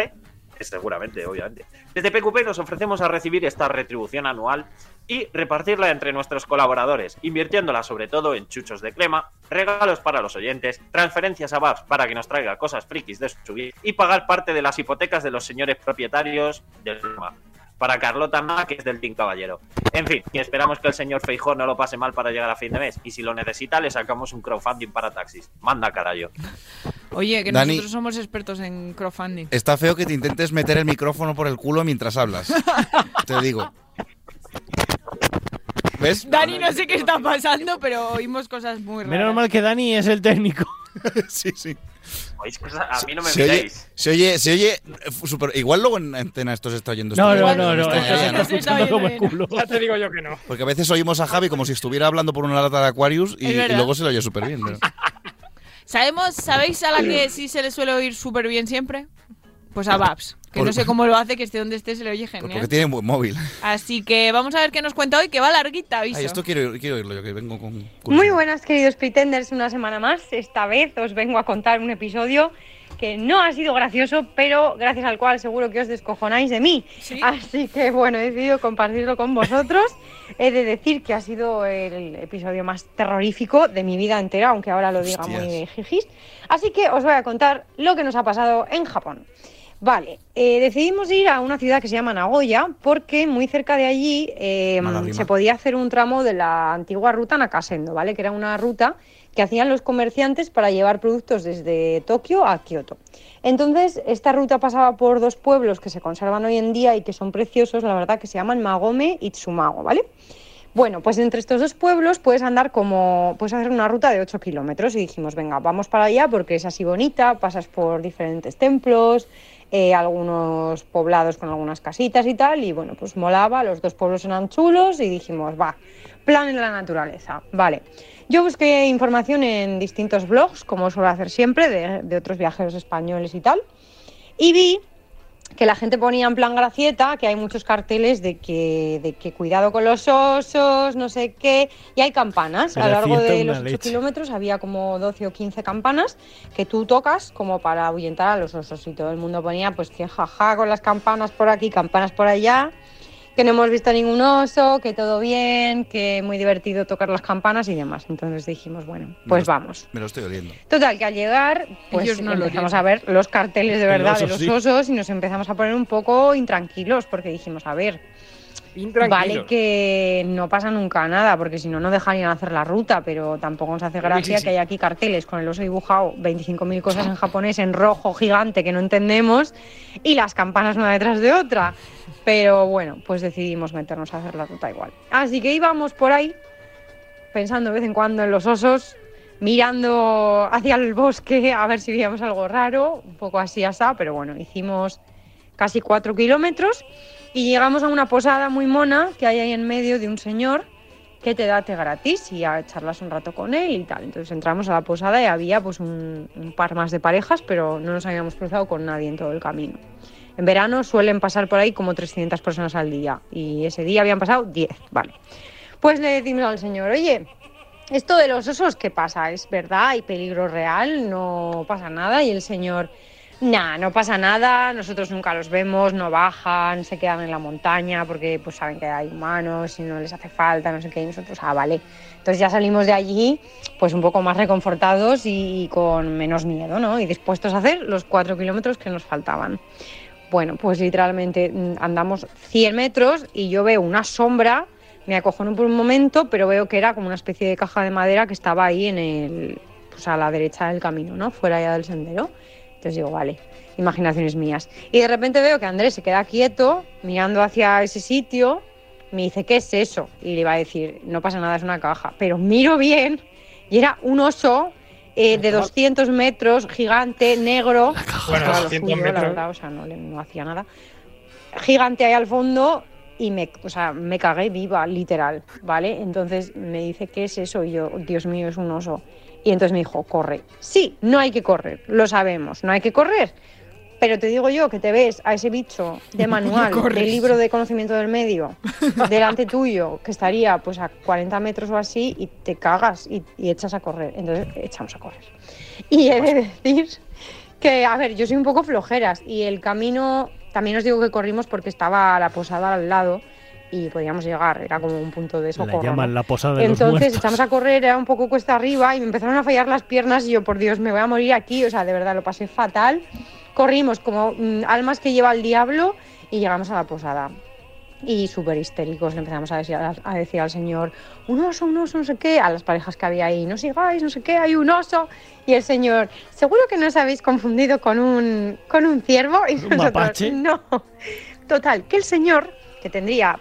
seguramente, obviamente. Desde PQP nos ofrecemos a recibir esta retribución anual y repartirla entre nuestros colaboradores, invirtiéndola sobre todo en chuchos de crema, regalos para los oyentes, transferencias a Babs para que nos traiga cosas frikis de su vida y pagar parte de las hipotecas de los señores propietarios del Roma. Para Carlota Ma, que es del Team Caballero. En fin, y esperamos que el señor Feijó no lo pase mal para llegar a fin de mes. Y si lo necesita, le sacamos un crowdfunding para taxis. Manda carayo. Oye, que Dani- nosotros somos expertos en crowdfunding. Está feo que te intentes meter el micrófono por el culo mientras hablas. Te digo. ¿Ves? Dani, no sé qué está pasando, pero oímos cosas muy raras. Menos mal que Dani es el técnico. sí, sí. A mí no me Se oye, se oye, se oye eh, super- igual luego en antena esto se está oyendo. No, no, no, no, ya, te digo yo que no. Porque a veces oímos a Javi como si estuviera hablando por una lata de Aquarius y, luego se lo oye súper bien. ¿no? ¿Sabemos, ¿Sabéis a la que sí se le suele oír súper bien siempre? Pues a Babs, que Por- no sé cómo lo hace, que esté donde esté se le oye genial. Porque tiene buen móvil. Así que vamos a ver qué nos cuenta hoy, que va larguita, aviso. Ay, esto quiero, quiero oírlo yo, que vengo con... Muy buenas, queridos Pretenders, una semana más. Esta vez os vengo a contar un episodio que no ha sido gracioso, pero gracias al cual seguro que os descojonáis de mí. Así que bueno, he decidido compartirlo con vosotros. He de decir que ha sido el episodio más terrorífico de mi vida entera, aunque ahora lo diga Hostias. muy jijis. Así que os voy a contar lo que nos ha pasado en Japón. Vale, eh, decidimos ir a una ciudad que se llama Nagoya porque muy cerca de allí eh, se podía hacer un tramo de la antigua ruta Nakasendo, ¿vale? Que era una ruta que hacían los comerciantes para llevar productos desde Tokio a Kioto. Entonces, esta ruta pasaba por dos pueblos que se conservan hoy en día y que son preciosos, la verdad, que se llaman Magome y Tsumago, ¿vale? Bueno, pues entre estos dos pueblos puedes andar como, puedes hacer una ruta de 8 kilómetros y dijimos, venga, vamos para allá porque es así bonita, pasas por diferentes templos, eh, algunos poblados con algunas casitas y tal, y bueno, pues molaba, los dos pueblos eran chulos y dijimos, va, plan en la naturaleza, vale. Yo busqué información en distintos blogs, como suelo hacer siempre, de, de otros viajeros españoles y tal, y vi que la gente ponía en plan gracieta, que hay muchos carteles de que, de que cuidado con los osos, no sé qué, y hay campanas. A lo largo de los 8 leche. kilómetros había como 12 o 15 campanas que tú tocas como para ahuyentar a los osos y todo el mundo ponía pues que jaja con las campanas por aquí, campanas por allá, que no hemos visto ningún oso, que todo bien, que muy divertido tocar las campanas y demás. Entonces dijimos, bueno, pues vamos. Me lo estoy oliendo. Total, que al llegar, pues no empezamos a ver los carteles de verdad oso, de los sí. osos y nos empezamos a poner un poco intranquilos porque dijimos, a ver, vale que no pasa nunca nada porque si no, no dejarían hacer la ruta, pero tampoco nos hace gracia sí, sí. que haya aquí carteles con el oso dibujado 25.000 cosas en japonés en rojo gigante que no entendemos y las campanas una detrás de otra. Pero bueno, pues decidimos meternos a hacer la ruta igual. Así que íbamos por ahí pensando de vez en cuando en los osos, mirando hacia el bosque a ver si veíamos algo raro, un poco así asá, pero bueno, hicimos casi cuatro kilómetros y llegamos a una posada muy mona que hay ahí en medio de un señor que te da té gratis y a charlas un rato con él y tal. Entonces entramos a la posada y había pues un, un par más de parejas, pero no nos habíamos cruzado con nadie en todo el camino. En verano suelen pasar por ahí como 300 personas al día y ese día habían pasado 10, vale. Pues le decimos al señor, oye, esto de los osos, ¿qué pasa? ¿Es verdad? ¿Hay peligro real? ¿No pasa nada? Y el señor, Nah, no pasa nada, nosotros nunca los vemos, no bajan, se quedan en la montaña porque pues saben que hay humanos y no les hace falta, no sé qué, y nosotros, ah, vale. Entonces ya salimos de allí pues un poco más reconfortados y con menos miedo, ¿no? Y dispuestos a hacer los cuatro kilómetros que nos faltaban. Bueno, pues literalmente mm, andamos 100 metros y yo veo una sombra, me acojono por un momento, pero veo que era como una especie de caja de madera que estaba ahí en el, pues a la derecha del camino, ¿no? Fuera ya del sendero. Entonces digo, vale, imaginaciones mías. Y de repente veo que Andrés se queda quieto, mirando hacia ese sitio, me dice, ¿qué es eso? Y le iba a decir, no pasa nada, es una caja. Pero miro bien y era un oso eh, de 200 metros, gigante, negro. Bueno, Era lo 200 suyo, la metros. verdad, o sea, no, no hacía nada. Gigante ahí al fondo y me, o sea, me cagué viva, literal, ¿vale? Entonces me dice, ¿qué es eso? Y yo, Dios mío, es un oso. Y entonces me dijo, corre. Sí, no hay que correr, lo sabemos, no hay que correr. Pero te digo yo que te ves a ese bicho de manual, del libro de conocimiento del medio, delante tuyo, que estaría pues a 40 metros o así, y te cagas y, y echas a correr. Entonces echamos a correr. Y he de decir que, a ver, yo soy un poco flojeras y el camino, también os digo que corrimos porque estaba la posada al lado y podíamos llegar, era como un punto de socorro. La llaman ¿no? la posada de los Entonces muertos. echamos a correr, era un poco cuesta arriba y me empezaron a fallar las piernas y yo, por Dios, me voy a morir aquí, o sea, de verdad lo pasé fatal. Corrimos como mm, almas que lleva el diablo y llegamos a la posada. Y súper histéricos le empezamos a decir, a decir al señor, un oso, un oso, no sé qué, a las parejas que había ahí, no sigáis, no sé qué, hay un oso. Y el señor, seguro que no os habéis confundido con un, con un ciervo. Y ¿Un nosotros, mapache? no. Total, que el señor, que tendría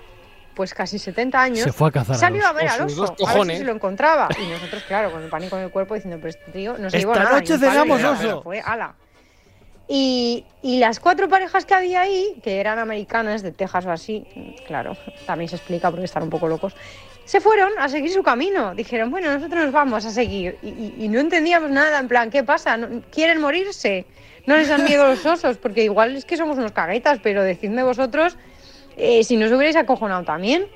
pues casi 70 años, Se fue a cazar al salió a oso. ver O al oso, a ver si se lo encontraba. Y nosotros, claro, con el pánico en el cuerpo, diciendo, pero este tío no se llevó Esta nada. noche cenamos oso. Fue, ala. Y, y las cuatro parejas que había ahí, que eran americanas de Texas o así, claro, también se explica porque están un poco locos, se fueron a seguir su camino. Dijeron, bueno, nosotros nos vamos a seguir. Y, y- y no entendíamos nada, en plan, ¿qué pasa? ¿No- ¿Quieren morirse? ¿No les dan miedo los osos? Porque igual es que somos unos caguetas, pero decidme vosotros eh, si nos hubierais acojonado también.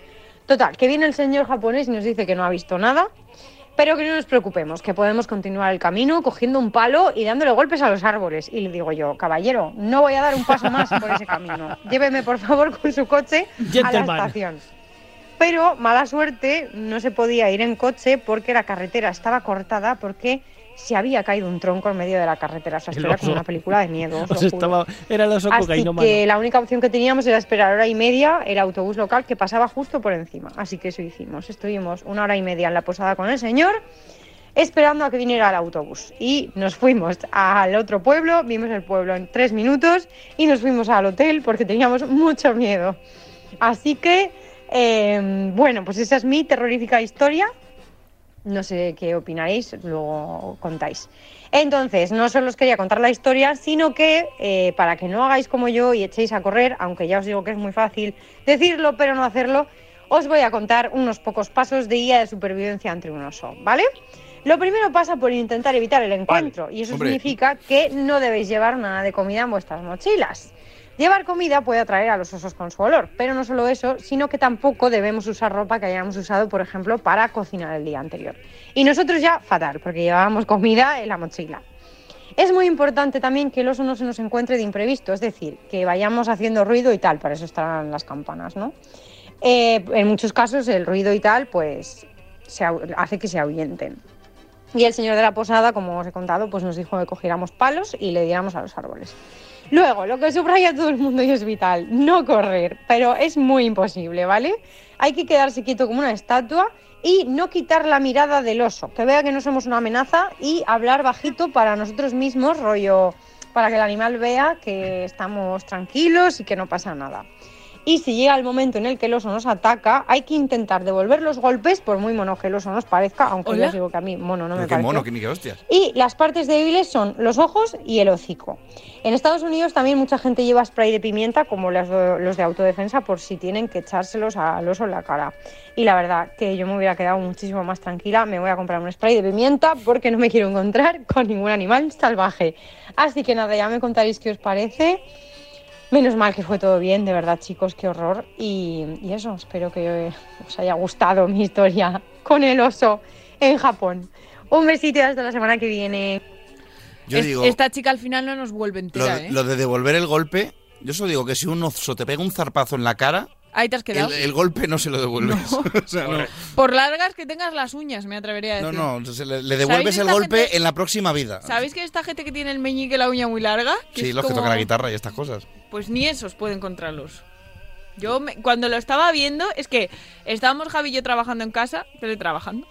Total, que viene el señor japonés y nos dice que no ha visto nada, pero que no nos preocupemos, que podemos continuar el camino cogiendo un palo y dándole golpes a los árboles. Y le digo yo, caballero, no voy a dar un paso más por ese camino. Lléveme, por favor, con su coche a la estación. Pero, mala suerte, no se podía ir en coche porque la carretera estaba cortada porque se había caído un tronco en medio de la carretera. O sea, esto era como una película de miedo. os estaba, era el oso Así que la única opción que teníamos era esperar hora y media el autobús local que pasaba justo por encima. Así que eso hicimos. Estuvimos una hora y media en la posada con el señor esperando a que viniera el autobús. Y nos fuimos al otro pueblo, vimos el pueblo en tres minutos y nos fuimos al hotel porque teníamos mucho miedo. Así que, eh, bueno, pues esa es mi terrorífica historia. No sé qué opinaréis, luego contáis. Entonces, no solo os quería contar la historia, sino que eh, para que no hagáis como yo y echéis a correr, aunque ya os digo que es muy fácil decirlo, pero no hacerlo, os voy a contar unos pocos pasos de guía de supervivencia ante un oso, ¿vale? Lo primero pasa por intentar evitar el encuentro y eso Hombre. significa que no debéis llevar nada de comida en vuestras mochilas. Llevar comida puede atraer a los osos con su olor, pero no solo eso, sino que tampoco debemos usar ropa que hayamos usado, por ejemplo, para cocinar el día anterior. Y nosotros ya fatal, porque llevábamos comida en la mochila. Es muy importante también que el oso no se nos encuentre de imprevisto, es decir, que vayamos haciendo ruido y tal, para eso estarán las campanas, ¿no? Eh, en muchos casos el ruido y tal, pues se hace que se ahuyenten. Y el señor de la posada, como os he contado, pues nos dijo que cogiéramos palos y le diéramos a los árboles. Luego, lo que subraya todo el mundo y es vital, no correr, pero es muy imposible, ¿vale? Hay que quedarse quieto como una estatua y no quitar la mirada del oso, que vea que no somos una amenaza y hablar bajito para nosotros mismos, rollo, para que el animal vea que estamos tranquilos y que no pasa nada. Y si llega el momento en el que el oso nos ataca, hay que intentar devolver los golpes, por muy mono que el oso nos parezca, aunque Hola. ya os digo que a mí mono no me Qué parece. mono, que ni que hostias. Y las partes débiles son los ojos y el hocico. En Estados Unidos también mucha gente lleva spray de pimienta, como los de, los de autodefensa, por si tienen que echárselos al oso en la cara. Y la verdad que yo me hubiera quedado muchísimo más tranquila. Me voy a comprar un spray de pimienta porque no me quiero encontrar con ningún animal salvaje. Así que nada, ya me contaréis qué os parece. Menos mal que fue todo bien, de verdad, chicos, qué horror. Y, y eso, espero que os haya gustado mi historia con el oso en Japón. Un besito y hasta la semana que viene. Yo Es- digo, Esta chica al final no nos vuelve lo, entera, de- ¿eh? lo de devolver el golpe, yo solo digo que si un oso te pega un zarpazo en la cara, Ahí te has quedado. el, el golpe no se lo devuelves. o sea, no, Por largas que tengas las uñas, me atrevería a no, decir. no, se le, le devuelves el golpe gente- en la próxima vida. ¿Sabéis que esta gente que tiene el meñique y la uña muy larga? que Sí, es los que tocan la guitarra y estas cosas. Pues ni esos pueden encontrarlos. Yo me- cuando lo estaba viendo, es que estábamos Javi y yo trabajando en casa, teletrabajando,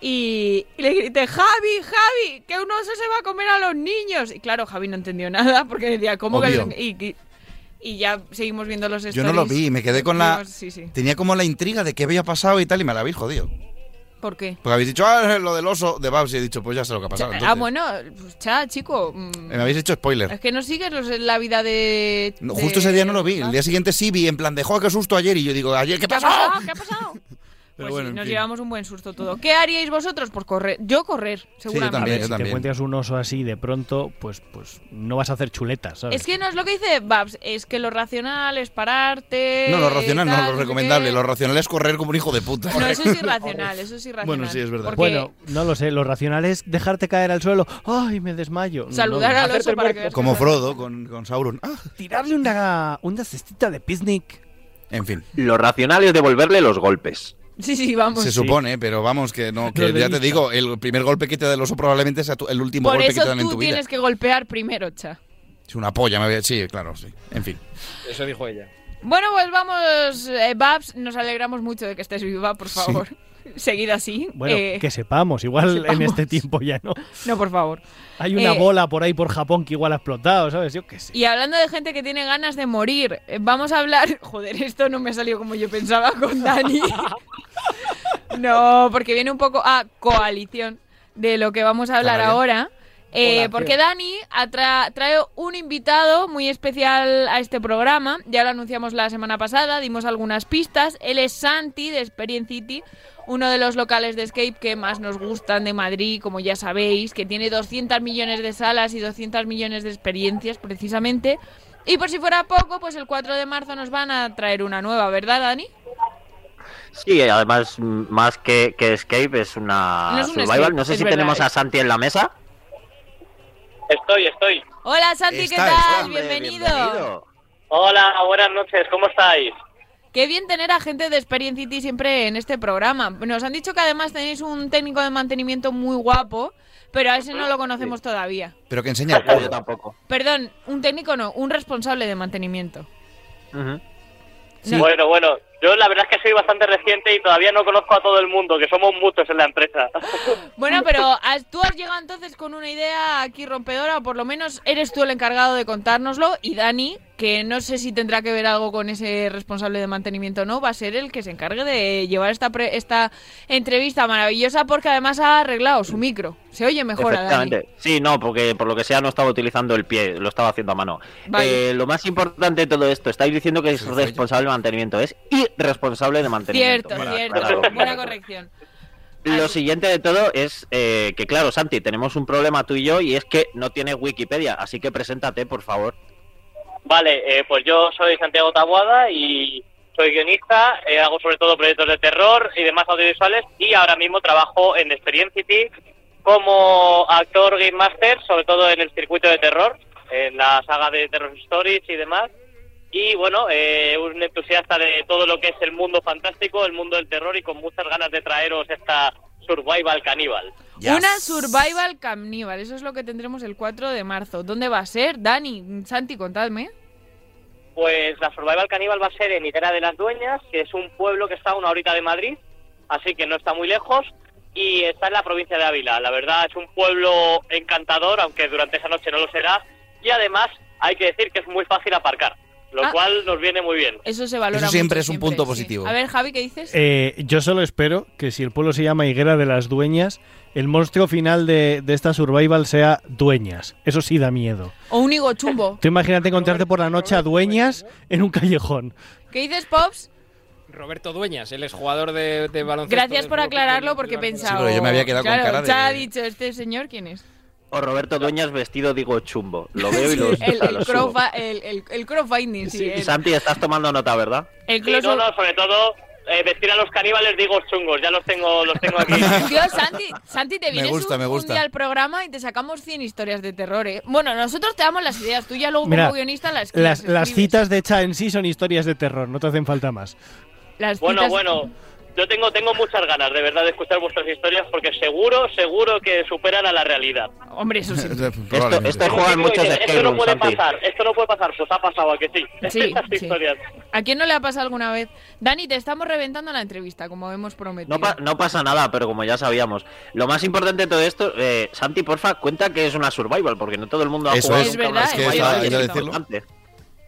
y, y le grité, Javi, Javi, que un oso se va a comer a los niños. Y claro, Javi no entendió nada porque decía, ¿cómo Obvio. que...? Y, y- y ya seguimos viendo los stories. Yo no lo vi, me quedé con la... Vimos- Sí, sí. Tenía como la intriga de qué había pasado y tal y me la habéis jodido. ¿Por qué? Porque habéis dicho, ah, lo del oso de Babs y he dicho, pues ya sé lo que ha pasado. ah, bueno, pues cha, chico. mm, Me habéis hecho spoiler. Es que no sigues los- la vida de... No, de- justo ese día no lo vi. El día siguiente sí vi, en plan de, joder, qué susto ayer. Y yo digo, ayer, ¿qué ¿Qué ha pasó? pasado? ¿Qué ha pasado? Pero Pues bueno, sí, nos fin. llevamos un buen susto todo. ¿Qué haríais vosotros? Pues correr. Yo correr, seguramente. A ver, si también. te encuentras un oso así de pronto, pues, pues no vas a hacer chuletas, ¿sabes? Es que no es lo que dice Babs, es que lo racional es pararte. No, lo racional tal, no, lo recomendable. Lo racional es correr como un hijo de puta. No, eso es irracional, eso es irracional. Bueno, sí, es verdad. Porque Bueno, no lo sé, lo racional es dejarte caer al suelo. ¡Ay, me desmayo! No, Saludar no. al oso para que Como Frodo con, con Sauron. Ah, Tirarle una, una cestita de picnic. en fin. Lo racional es devolverle los golpes. Sí, sí, vamos. Se supone, pero vamos, que no, que ya te digo, el primer golpe que te da el oso probablemente sea tu- el último Por golpe que eso te dan en tú tu vida. tienes que golpear primero, cha. Es una polla, me. Sí, claro, sí. En fin. Eso dijo ella. Bueno, pues vamos, eh, Babs, nos alegramos mucho de que estés viva, por favor. Seguid así. Bueno, Eh, que sepamos, igual en este tiempo ya no. No, por favor. Hay una Eh, bola por ahí por Japón que igual ha explotado, ¿sabes? Yo qué sé. Y hablando de gente que tiene ganas de morir, vamos a hablar. Joder, esto no me ha salido como yo pensaba con Dani. No, porque viene un poco a coalición de lo que vamos a hablar ahora. Eh, porque Dani atra- trae un invitado muy especial a este programa. Ya lo anunciamos la semana pasada, dimos algunas pistas. Él es Santi de Experience City, uno de los locales de escape que más nos gustan de Madrid, como ya sabéis, que tiene 200 millones de salas y 200 millones de experiencias precisamente. Y por si fuera poco, pues el 4 de marzo nos van a traer una nueva, ¿verdad, Dani? Sí, además, mm, más que, que Escape, es una No es un survival. escape, no sé si verdad, tenemos a Santi en la mesa. Estoy, estoy. Hola Santi, ¿qué Está, tal? está, bienvenido. bienvenido. Hola, buenas noches, ¿cómo estáis? Qué bien tener a gente de Experience City siempre en este programa. Nos han dicho que además tenéis un técnico de mantenimiento muy guapo, pero a ese no lo conocemos todavía. Pero que enseña el Yo tampoco. Perdón, un técnico no, un responsable de mantenimiento. Bueno, bueno, yo la verdad es que soy bastante reciente y todavía no conozco a todo el mundo, que somos muchos en la empresa. Bueno, pero has- tú has llegado entonces con una idea aquí rompedora, o por lo menos eres tú el encargado de contárnoslo, y Dani, que no sé si tendrá que ver algo con ese responsable de mantenimiento o no, va a ser el que se encargue de llevar esta, pre- esta entrevista maravillosa, porque además ha arreglado su micro. Se oye mejor a Dani. Efectivamente. Sí, no, porque por lo que sea no estaba utilizando el pie, lo estaba haciendo a mano. Vale. Eh, lo más importante de todo esto, estáis diciendo que es responsable de mantenimiento, es irresponsable de mantenimiento. Cierto, cierto. claro. Buena corrección. Lo siguiente de todo es eh, que, claro, Santi, tenemos un problema tú y yo y es que no tienes Wikipedia, así que preséntate, por favor. Vale, eh, pues yo soy Santiago Tabuada y soy guionista, eh, hago sobre todo proyectos de terror y demás audiovisuales y ahora mismo trabajo en Experience City como actor Game Master, sobre todo en el circuito de terror, en la saga de Terror Stories y demás. Y bueno, eh, un entusiasta de todo lo que es el mundo fantástico, el mundo del terror y con muchas ganas de traeros esta Survival Caníbal. Una Survival Caníbal, eso es lo que tendremos el 4 de marzo. ¿Dónde va a ser? Dani, Santi, contadme. Pues la Survival Caníbal va a ser en Higuera de las Dueñas, que es un pueblo que está a una horita de Madrid, así que no está muy lejos, y está en la provincia de Ávila. La verdad es un pueblo encantador, aunque durante esa noche no lo será, y además hay que decir que es muy fácil aparcar, lo Ah. cual nos viene muy bien. Eso se valora Eso siempre mucho, es un siempre, punto sí. positivo. A ver, Javi, ¿qué dices? Eh, yo solo espero que si el pueblo se llama Higuera de las Dueñas, el monstruo final de, de esta survival sea Dueñas. Eso sí da miedo. O un higo chumbo. Tú imagínate encontrarte por la noche a Dueñas en un callejón. ¿Qué dices, Pops? Roberto Dueñas, él es jugador de, de baloncesto. Gracias por aclararlo porque he del pensado... Sí, pero yo me había quedado con Claro, cara de- Ya ha dicho, ¿este señor quién es? O Roberto Dueñas vestido, digo, chumbo. Lo veo y lo, el, el, crowfa- el, el- el crowdfunding, sí. el- Santi, estás tomando nota, ¿verdad? el Sí, no, no, sobre todo eh, vestir a los caníbales digo chungos, ya los tengo, los tengo aquí. Dios, Santi, Santi, te Me vienes gusta, un, me un gusta. día al programa y te sacamos 100 historias de terror, ¿eh? Bueno, nosotros te damos las ideas, tú ya luego Mira, como guionista las las, escribes. las citas de Cha en sí son historias de terror, no te hacen falta más. Las Bueno, citas- bueno, yo tengo, tengo muchas ganas de verdad de escuchar vuestras historias porque seguro, seguro que superan a la realidad. Hombre, eso sí. Esto, esto juegan muchos escape Esto no puede pasar, esto no puede pasar, pues ha pasado a que sí. Sí, sí. historias. ¿A quién no le ha pasado alguna vez? Dani, te estamos reventando la entrevista, como hemos prometido. No, pa- no pasa nada, pero como ya sabíamos. Lo más importante de todo esto, eh, Santi, porfa, cuenta que es una survival, porque no todo el mundo ha Eso jugado es. nunca Es una verdad, es que a es decirlo. importante.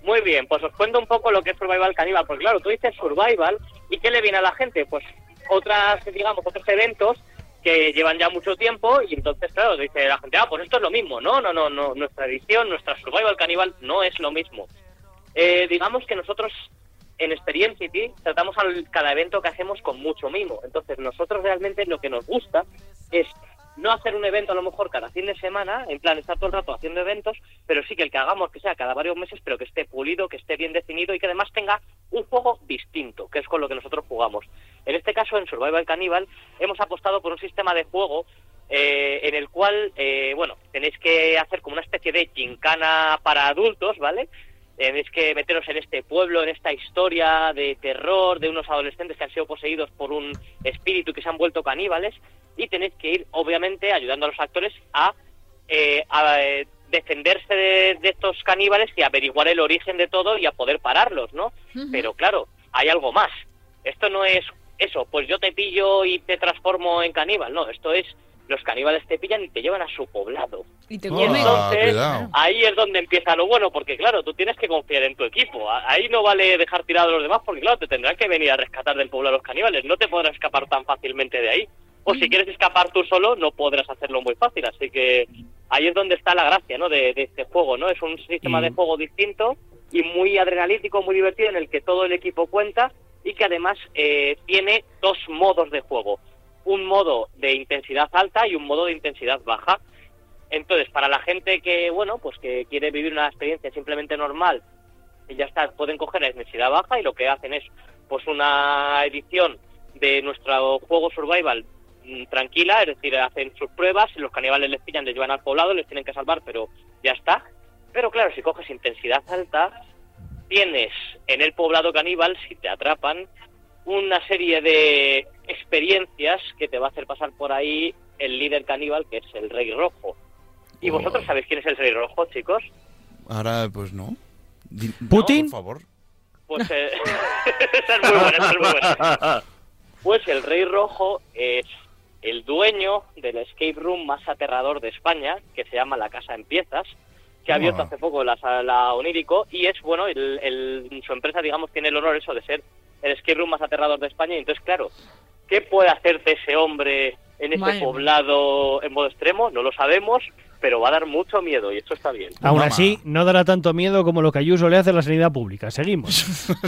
Muy bien, pues os cuento un poco lo que es Survival Caníbal. Pues claro, tú dices Survival y ¿qué le viene a la gente? Pues otras, digamos, otros eventos que llevan ya mucho tiempo y entonces, claro, dice la gente, ah, pues esto es lo mismo. No, no, no, no. Nuestra edición, nuestra Survival Caníbal no es lo mismo. Eh, digamos que nosotros en Experiencity tratamos al, cada evento que hacemos con mucho mimo. Entonces, nosotros realmente lo que nos gusta es no hacer un evento a lo mejor cada fin de semana, en plan estar todo el rato haciendo eventos, pero sí que el que hagamos que sea cada varios meses, pero que esté pulido, que esté bien definido y que además tenga un juego distinto, que es con lo que nosotros jugamos. En este caso, en Survival Cannibal, hemos apostado por un sistema de juego eh, en el cual, eh, bueno, tenéis que hacer como una especie de gincana para adultos, ¿vale? Tenéis que meteros en este pueblo, en esta historia de terror de unos adolescentes que han sido poseídos por un espíritu y que se han vuelto caníbales y tenéis que ir, obviamente, ayudando a los actores a, eh, a, eh, defenderse de, de estos caníbales y averiguar el origen de todo y a poder pararlos, ¿no? Pero claro, hay algo más. Esto no es eso, pues yo te pillo y te transformo en caníbal, no, esto es los caníbales te pillan y te llevan a su poblado. Y te Ah, comen. Entonces, ahí es donde empieza lo bueno, porque claro, tú tienes que confiar en tu equipo. Ahí no vale dejar tirados a los demás, porque claro, te tendrán que venir a rescatar del pueblo a los caníbales. No te podrás escapar tan fácilmente de ahí. O si quieres escapar tú solo, no podrás hacerlo muy fácil. Así que ahí es donde está la gracia, ¿no? De, de este juego, ¿no? Es un sistema Y- de juego distinto y muy adrenalítico, muy divertido, en el que todo el equipo cuenta y que además eh, tiene dos modos de juego. Un modo de intensidad alta y un modo de intensidad baja. Entonces, para la gente que, bueno, pues que quiere vivir una experiencia simplemente normal, ya está, pueden coger la intensidad baja y lo que hacen es, pues, una edición de nuestro juego Survival mm, tranquila, es decir, hacen sus pruebas, los caníbales les pillan, les llevan al poblado, les tienen que salvar, pero ya está. Pero claro, si coges intensidad alta, tienes en el poblado caníbal, si te atrapan, una serie de experiencias que te va a hacer pasar por ahí el líder caníbal, que es el Rey Rojo. ¿Y Oh. vosotros sabéis quién es el Rey Rojo, chicos? Ahora, pues no. ¿Putin? por favor. Pues eh, esa es muy buena, esa es muy buena. Pues el Rey Rojo es el dueño del escape room más aterrador de España, que se llama La Casa en Piezas, que ha abierto hace poco la sala Onírico y es, bueno, el, el- su empresa, digamos, tiene el honor eso de ser el escape room más aterrador de España. Y entonces, claro, ¿qué puede hacerte ese hombre en ese Madre poblado en modo extremo? No lo sabemos, pero va a dar mucho miedo y esto está bien. Aún así, no dará tanto miedo como lo que Ayuso le hace a la sanidad pública. Seguimos.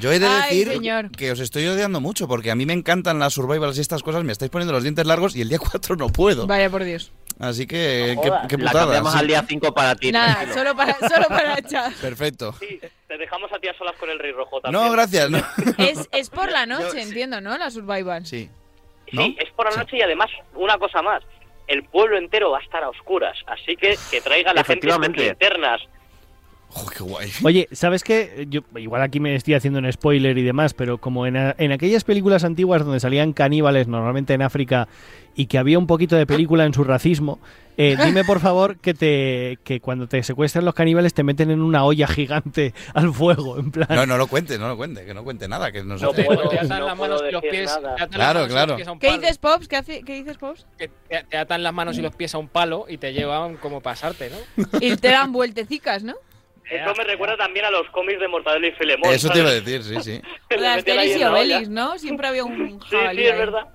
Yo he de Ay, decir señor. que os estoy odiando mucho porque a mí me encantan las survivals y estas cosas. Me estáis poniendo los dientes largos y el día 4 no puedo. Vaya por Dios. Así que, No qué, qué La putada. cambiamos sí. al día 5 para ti. Nada, tranquilo. solo para, solo para echar. Perfecto. Sí, te dejamos a ti a solas con el Rey Rojo también. No, gracias. No. Es, es por la noche, entiendo, ¿no? La Survival. Sí. Sí, ¿No? es por la Sí. noche y además, una cosa más, el pueblo entero va a estar a oscuras, así que que traiga la gente sus linternas. Jo, qué guay. Oye, ¿sabes qué? Yo, igual aquí me estoy haciendo un spoiler y demás, pero como en, a- en aquellas películas antiguas donde salían caníbales, normalmente en África, y que había un poquito de película en su racismo, eh, dime por favor que te que cuando te secuestran los caníbales te meten en una olla gigante al fuego, en plan... No, no lo cuente, no lo cuente, que no cuente nada, que no se No te- puedo, Te atan no las manos y los pies. nada. te atan Claro, las manos y claro. los pies a un ¿Qué palo. dices, Pops? ¿Qué, hace- qué dices, Pops? Que te, te atan las manos y los pies a un palo y te llevan como pasarte, ¿no? Y te dan vueltecicas, ¿no? Eso me recuerda también a los cómics de Mortadelo y Filemón. Eso te iba a decir, sí, sí. Las en y. Obelix, ¿no? Siempre había un Sí, jabalí sí, es ahí. verdad.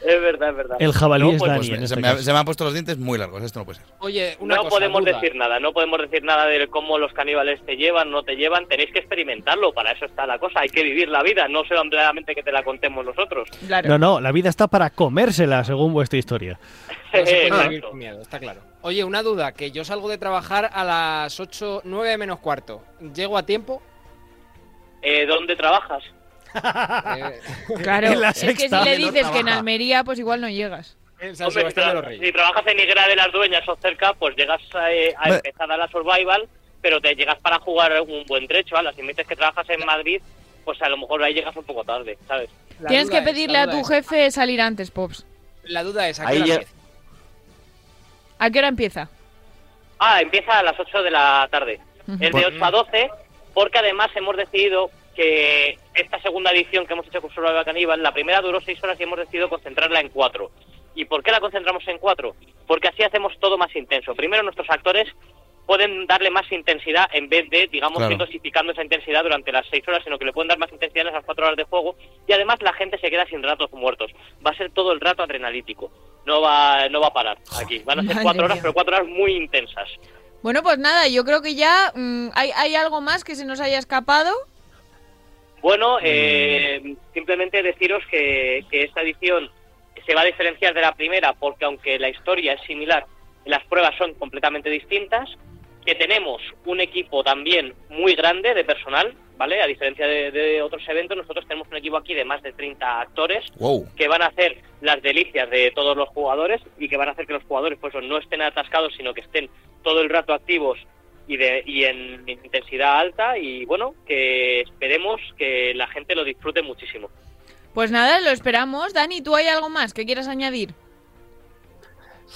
Es verdad, es verdad. El jabalí No, es pues, Dani. Pues se, este me, ha- caso. se me han puesto los dientes muy largos, esto no puede ser. Oye, una no cosa, podemos duda. decir nada, no podemos decir nada de cómo los caníbales te llevan, no te llevan, tenéis que experimentarlo, para eso está la cosa, hay que vivir la vida, no solamente que te la contemos nosotros. Claro. No, no, la vida está para comérsela, según vuestra historia. No se puede Exacto. vivir con miedo, está claro. Oye, una duda, que yo salgo de trabajar a las 8, 9 menos cuarto. ¿Llego a tiempo? eh, ¿dónde trabajas? Claro, En la es que si le No dices que en. Almería, pues igual no llegas. En San Hombre, Sebastián de tra- los Reyes. si trabajas en Higuera de las Dueñas o cerca, pues llegas a, eh, a empezar a la Survival, pero te llegas para jugar un buen trecho. ¿vale? Si me dices que trabajas en Madrid, pues a lo mejor ahí llegas un poco tarde, ¿sabes? La Tienes que pedirle a tu es. jefe salir antes, Pops. La duda es, ¿a qué Ahí hora ya- empieza? ¿A qué hora empieza? Ah, empieza a las 8 de la tarde. Es de 8 a 12, porque además hemos decidido que esta segunda edición que hemos hecho con Survival Caníbal, la primera duró 6 horas y hemos decidido concentrarla en 4. ¿Y por qué la concentramos en 4? Porque así hacemos todo más intenso. Primero, nuestros actores pueden darle más intensidad en vez de, digamos, Claro. dosificando esa intensidad durante las 6 horas, sino que le pueden dar más intensidad en esas 4 horas de juego. Y además la gente se queda sin ratos muertos. Va a ser todo el rato adrenalítico. No va, no va a parar aquí. Van a ser Madre 4 horas, mía. pero 4 horas muy intensas. Bueno, pues nada, yo creo que ya mm, hay, hay algo más que se nos haya escapado. Bueno, eh, simplemente deciros que, que esta edición se va a diferenciar de la primera porque aunque la historia es similar, las pruebas son completamente distintas, que tenemos un equipo también muy grande de personal, ¿vale? A diferencia de, de otros eventos, nosotros tenemos un equipo aquí de más de 30 actores Wow. que van a hacer las delicias de todos los jugadores y que van a hacer que los jugadores pues no estén atascados, sino que estén todo el rato activos y, de, y en intensidad alta y bueno, que esperemos que la gente lo disfrute muchísimo. Pues nada, lo esperamos. Dani, ¿tú hay algo más que quieras añadir?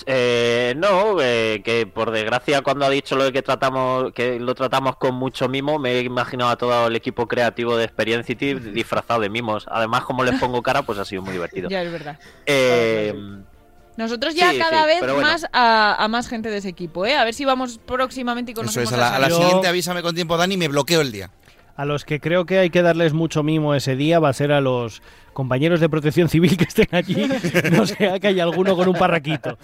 Eh, no, eh, que por desgracia cuando ha dicho lo de que tratamos, que lo tratamos con mucho mimo, me he imaginado a todo el equipo creativo de Experiencity disfrazado de mimos. Además, como les pongo cara, pues ha sido muy divertido. Ya es verdad. Eh, Nosotros ya Sí, cada sí, vez bueno. más a, a más gente de ese equipo, ¿eh? A ver si vamos próximamente y Eso conocemos es, a la, a la siguiente avísame con tiempo, Dani, y me bloqueo el día. A los que creo que hay que darles mucho mimo ese día va a ser a los compañeros de protección civil que estén allí, no sea que haya alguno con un parraquito.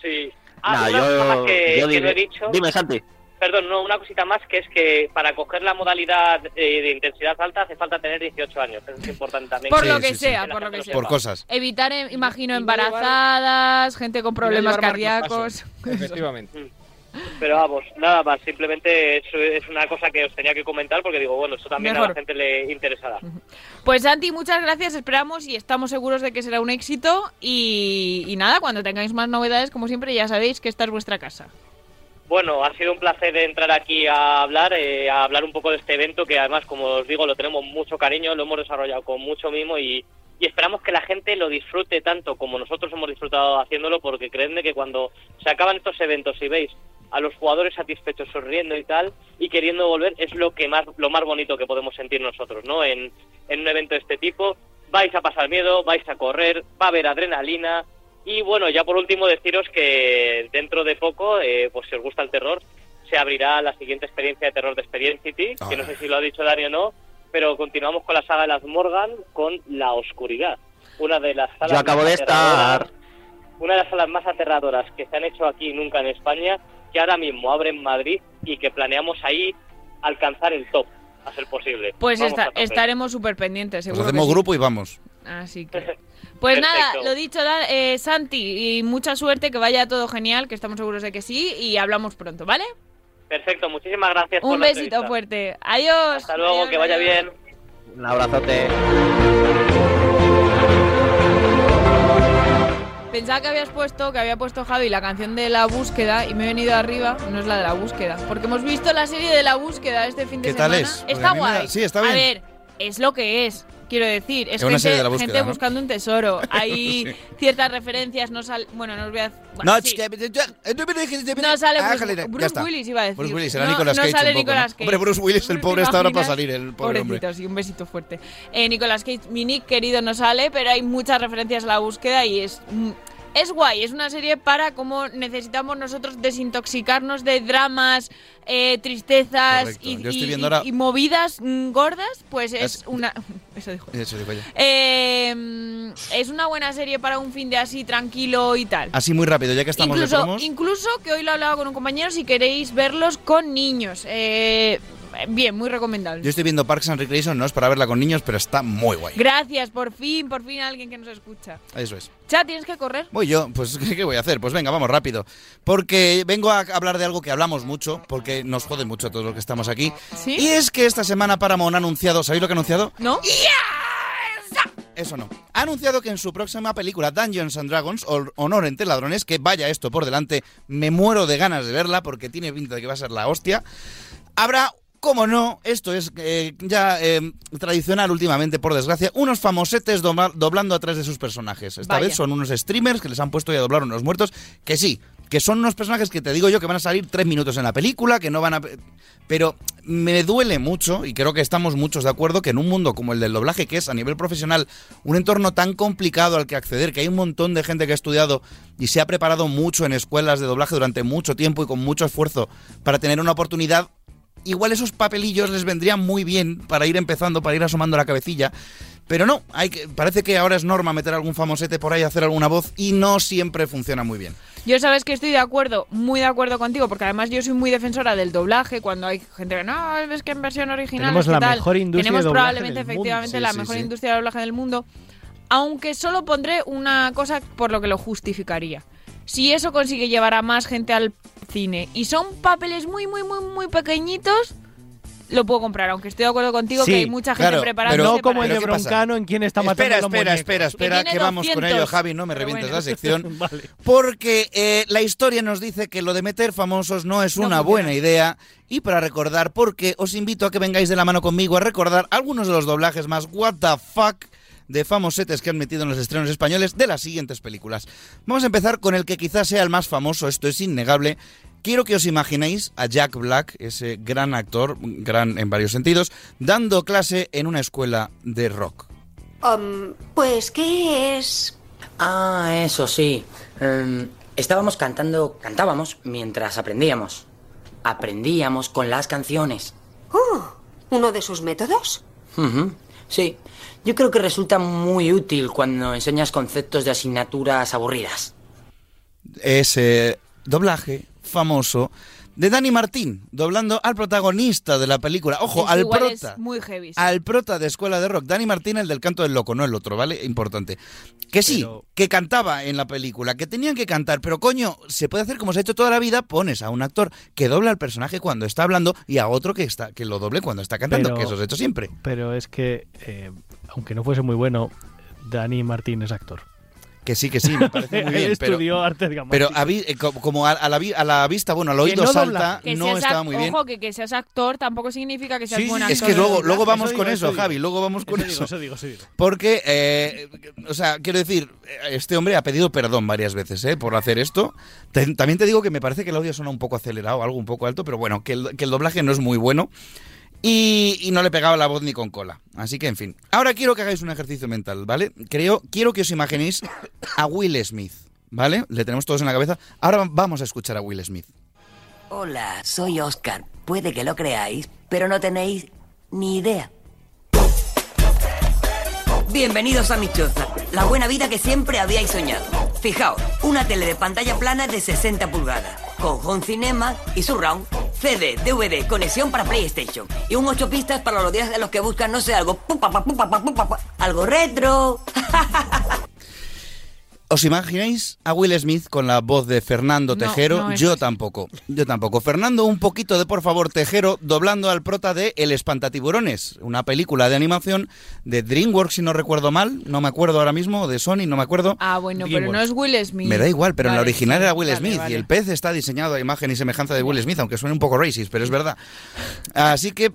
Sí. Ah, Nah, una yo- cosa más que, yo que no he dicho. Dime, Santi. Perdón, no, una cosita más que es que para coger la modalidad eh, de intensidad alta hace falta tener 18 años. Eso es importante también. Por Sí, lo que sí, sea, por lo que sea. Por cosas. Evitar, eh, imagino, embarazadas, gente con problemas marcapasos. Efectivamente. Pero vamos, nada más, simplemente es, es una cosa que os tenía que comentar porque digo, bueno, esto también a la gente le interesará. Pues Santi, muchas gracias, esperamos y estamos seguros de que será un éxito. Y, y nada, cuando tengáis más novedades, como siempre, ya sabéis que esta es vuestra casa. Bueno, ha sido un placer entrar aquí a hablar, eh, a hablar un poco de este evento que además, como os digo, lo tenemos mucho cariño, lo hemos desarrollado con mucho mimo y, y esperamos que la gente lo disfrute tanto como nosotros hemos disfrutado haciéndolo porque creedme que cuando se acaban estos eventos y veis a los jugadores satisfechos sonriendo y tal y queriendo volver es lo que más lo más bonito que podemos sentir nosotros, ¿no? En, en un evento de este tipo vais a pasar miedo, vais a correr, va a haber adrenalina y bueno, ya por último deciros que dentro de poco, eh, pues si os gusta el terror, se abrirá la siguiente experiencia de terror de Experience City, que no sé si lo ha dicho Dani o no, pero continuamos con la saga de las Morgan con La Oscuridad, una de las salas Yo acabo de estar. una de las salas más aterradoras que se han hecho aquí nunca en España, que ahora mismo abre en Madrid y que planeamos ahí alcanzar el top, a ser posible. Pues esta- estaremos súper pendientes, seguro. hacemos sí. grupo y vamos. Así que. Pues nada, lo dicho, eh, Santi, y mucha suerte, que vaya todo genial, que estamos seguros de que sí, y hablamos pronto, ¿vale? Perfecto, muchísimas gracias por Un la besito entrevista. fuerte. Adiós. Hasta luego, Adiós, que vaya adiós. bien. Un abrazote. Pensaba que habías puesto, que había puesto Javi la canción de la búsqueda y me he venido arriba, no es la de la búsqueda, porque hemos visto la serie de la búsqueda este fin de ¿Qué tal semana. es? Porque Está a mí me da- guay. sí, está A bien. ver, es lo que es. Quiero decir, es Es una gente, serie de la búsqueda, gente ¿no? buscando un tesoro. Hay Sí. ciertas referencias, no sale. Bueno, no os voy a. bueno, No, sí. No sale Ah, Bruce. Willis, iba a decir. Bruce Willis, era no, Nicolas no Cage sale ¿no? Nicolas Cage. Hombre, Bruce Willis, el ¿Te pobre, está ahora para salir, el pobre hombre. Pobrecito, sí, un besito fuerte. Eh, Nicolas Cage, mi Nick querido no sale, pero hay muchas referencias a la búsqueda y es... mm, Es guay, es una serie para cómo necesitamos nosotros desintoxicarnos de dramas, eh, tristezas y, ahora- movidas mm, gordas, pues es Es- una... Eso dijo. Eso. Eh, mm, es una buena serie para un fin de así tranquilo y tal. Así muy rápido, ya que estamos incluso, incluso que hoy lo he hablado con un compañero, si queréis verlos con niños. Eh, Bien, muy recomendable. Yo estoy viendo Parks and Recreation, no es para verla con niños, pero está muy guay. Gracias, por fin, por fin alguien que nos escucha. Eso es. Chat, tienes que correr. Voy yo, pues ¿qué, voy a hacer? Pues venga, vamos rápido. Porque vengo a hablar de algo que hablamos mucho, porque nos jode mucho a todos los que estamos aquí. ¿Sí? Y es que esta semana Paramount ha anunciado, ¿sabéis lo que ha anunciado? ¿No? Eso no. Ha anunciado que en su próxima película Dungeons and Dragons, o Honor entre ladrones, que vaya esto por delante, me muero de ganas de verla porque tiene pinta de que va a ser la hostia, habrá, como no, esto es eh, ya eh, tradicional últimamente, por desgracia, unos famosetes dobla- doblando atrás de sus personajes. Esta Vaya. vez son unos streamers que les han puesto y a doblar unos muertos, que sí, que son unos personajes que te digo yo que van a salir tres minutos en la película, que no van a... Pero me duele mucho, y creo que estamos muchos de acuerdo, que en un mundo como el del doblaje, que es a nivel profesional un entorno tan complicado al que acceder, que hay un montón de gente que ha estudiado y se ha preparado mucho en escuelas de doblaje durante mucho tiempo y con mucho esfuerzo para tener una oportunidad, igual esos papelillos les vendrían muy bien para ir empezando, para ir asomando la cabecilla. Pero no, hay que, parece que ahora es norma meter algún famosete por ahí, hacer alguna voz, y no siempre funciona muy bien. Yo sabes que estoy de acuerdo, muy de acuerdo contigo, porque además yo soy muy defensora del doblaje, cuando hay gente que no, es que en versión original Tenemos la tal". mejor industria Tenemos de doblaje probablemente del mundo. efectivamente Sí, la sí, mejor sí. industria de doblaje del mundo, aunque solo pondré una cosa por lo que lo justificaría. Si eso consigue llevar a más gente al cine y son papeles muy, muy, muy, muy pequeñitos, lo puedo comprar, aunque estoy de acuerdo contigo Sí, que hay mucha gente claro, preparándose pero- No como el ¿Pero de? Broncano en quien está matando Espera, a los espera, espera, espera, tiene que, vamos con 200, ello, Javi, no me revientes bueno. la sección. Vale. Porque eh, la historia nos dice que lo de meter famosos no es No una funciona. buena idea. Y para recordar, porque os invito a que vengáis de la mano conmigo a recordar algunos de los doblajes más what the fuck de famosetes que han metido en los estrenos españoles de las siguientes películas. Vamos a empezar con el que quizás sea el más famoso, esto es innegable. Quiero que os imaginéis a Jack Black, ese gran actor, gran en varios sentidos, dando clase en una escuela de rock. Um, pues, ¿qué es? Ah, eso sí. Em, estábamos cantando, cantábamos mientras aprendíamos. Aprendíamos con las canciones. Oh, ¿uno de sus métodos? Sí, yo creo que resulta muy útil cuando enseñas conceptos de asignaturas aburridas. ese doblaje famoso de Dani Martín, doblando al protagonista de la película. Ojo, al igual prota. es muy heavy. sí. Al prota de Escuela de Rock. Dani Martín, el del canto del loco, no el otro, ¿vale? Importante. Que sí, Pero- que cantaba en la película, que tenían que cantar, pero coño, se puede hacer como se ha hecho toda la vida, pones a un actor que dobla al personaje cuando está hablando y a otro que está que lo doble cuando está cantando, Pero- que eso se ha hecho siempre. Pero es que, eh, aunque no fuese muy bueno, Dani Martín es actor. Que sí, que sí, me parece muy bien. Estudió artes pero a vi- eh, co- como a, a la, a la vista, bueno, al oído no salta. Que no estaba muy bien. Ojo, que, que seas actor tampoco significa que seas Sí, buen sí, actor. es que luego, luego vamos Eso con digo, eso, eso. Javi, luego vamos con Eso digo, eso. digo, eso digo. Porque, eh, o sea, quiero decir, este hombre ha pedido perdón varias veces ¿eh? por hacer esto. También te digo que me parece que el audio suena un poco acelerado, algo un poco alto, pero bueno, que el, que el doblaje no es muy bueno. Y, y no le pegaba la voz ni con cola. Así que, en fin. Ahora quiero que hagáis un ejercicio mental, ¿vale? Creo, quiero que os imaginéis a Will Smith, ¿vale? Le tenemos todos en la cabeza. Ahora vamos a escuchar a Will Smith. Hola, soy Oscar. Puede que lo creáis, pero no tenéis ni idea. Bienvenidos a mi choza, la buena vida que siempre habíais soñado. Fijaos, una tele de pantalla plana de 60 pulgadas, con home cinema y surround, CD, DVD, conexión para PlayStation y un 8 pistas para los días en los que buscan, no sé, algo, algo retro. ¿Os imagináis a Will Smith con la voz de Fernando Tejero? no Yo tampoco. Yo tampoco. Fernando, un poquito de por favor Tejero, doblando al prota de El Espantatiburones, una película de animación de DreamWorks, si no recuerdo mal. No me acuerdo ahora mismo, de Sony, no me acuerdo. Ah, bueno, pero no es Will Smith. Me da igual, pero en la original sí, era Will vale, Smith vale. y el pez está diseñado a imagen y semejanza de Will Smith, aunque suene un poco racist, pero es verdad. Así que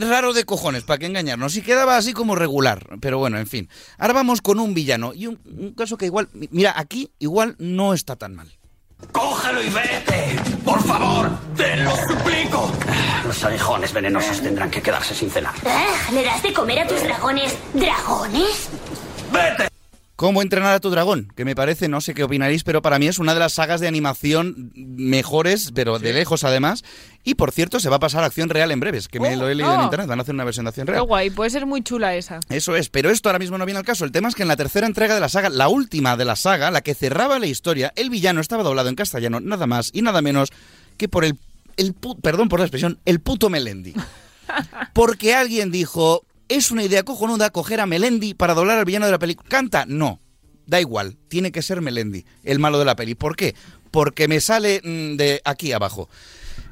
raro de cojones, para qué engañarnos. Y quedaba así como regular, pero bueno, en fin. Ahora vamos con un villano y un, un caso que igual, mira, aquí igual no está tan mal. ¡Cógelo y vete! ¡Por favor! ¡Te lo suplico! Los aguijones venenosos tendrán que quedarse sin cenar. Ah, ¿Le das de comer a tus dragones dragones? ¡Vete! ¿Cómo entrenar a tu dragón? Que me parece, no sé qué opinaréis, pero para mí es una de las sagas de animación mejores, pero de lejos además. Y por cierto, se va a pasar a acción real en breves, que me Oh, lo he leído en oh. internet, van a hacer una versión de acción Qué real. guay, puede ser muy chula esa. Eso es, pero esto ahora mismo no viene al caso. El tema es que en la tercera entrega de la saga, la última de la saga, la que cerraba la historia, el villano estaba doblado en castellano nada más y nada menos que por el, el perdón por la expresión, el puto Melendi. Porque alguien dijo, es una idea cojonuda coger a Melendi para doblar al villano de la película. ¿Canta? No. Da igual, tiene que ser Melendi, el malo de la peli. ¿Por qué? Porque me sale mm, de aquí abajo.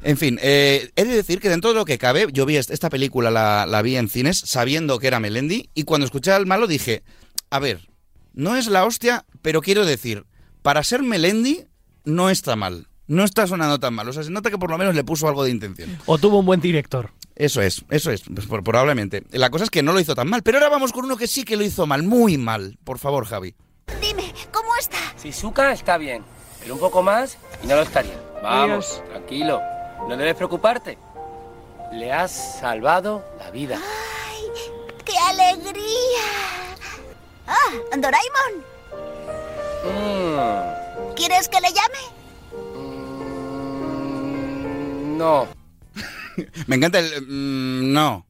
En fin, eh, he de decir que dentro de lo que cabe, yo vi est- esta película, la, la vi en cines, sabiendo que era Melendi, y cuando escuché al malo dije, a ver, no es la hostia, pero quiero decir, para ser Melendi, no está mal. No está sonando tan mal. O sea, se nota que por lo menos le puso algo de intención. O tuvo un buen director. Eso es, eso es, pues, por- probablemente. La cosa es que no lo hizo tan mal. Pero ahora vamos con uno que sí que lo hizo mal, muy mal. Por favor, Javi. Dime, ¿cómo está? Shizuka está bien, pero un poco más y no lo estaría. Vamos, Dios. tranquilo, no debes preocuparte. Le has salvado la vida. ¡Qué alegría! Ah, Doraemon, Mm, ¿quieres que le llame? No. Me encanta el... mm, no.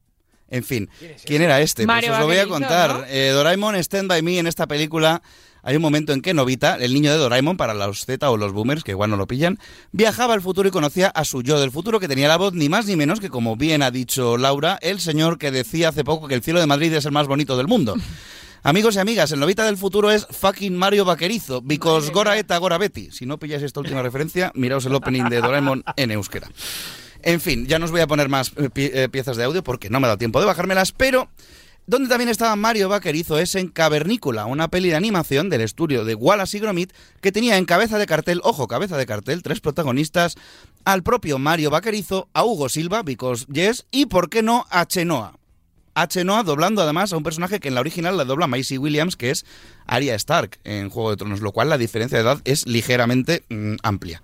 En fin, ¿quién era este? Mario pues os lo voy a contar. ¿no? Eh, Doraemon Stand By Me en esta película... Hay un momento en que Novita, el niño de Doraemon, para los Z o los boomers, que igual no lo pillan, viajaba al futuro y conocía a su yo del futuro, que tenía la voz ni más ni menos que, como bien ha dicho Laura, el señor que decía hace poco que el cielo de Madrid es el más bonito del mundo. Amigos y amigas, el Novita del futuro es fucking Mario Vaquerizo, because Gora Eta Gora Betty. Si no pilláis esta última referencia, miraos el opening de Doraemon en euskera. En fin, ya no os voy a poner más eh, pie- eh, piezas de audio porque no me ha dado tiempo de bajármelas, pero donde también estaba Mario Vaquerizo es en Cavernícola, una peli de animación del estudio de Wallace y Gromit que tenía en cabeza de cartel, ojo, cabeza de cartel, tres protagonistas, al propio Mario Vaquerizo, a Hugo Silva, because yes, y por qué no a Chenoa. Chenoa doblando además a un personaje que en la original la dobla Maisie Williams, que es Arya Stark en Juego de Tronos, lo cual la diferencia de edad es ligeramente mm, amplia.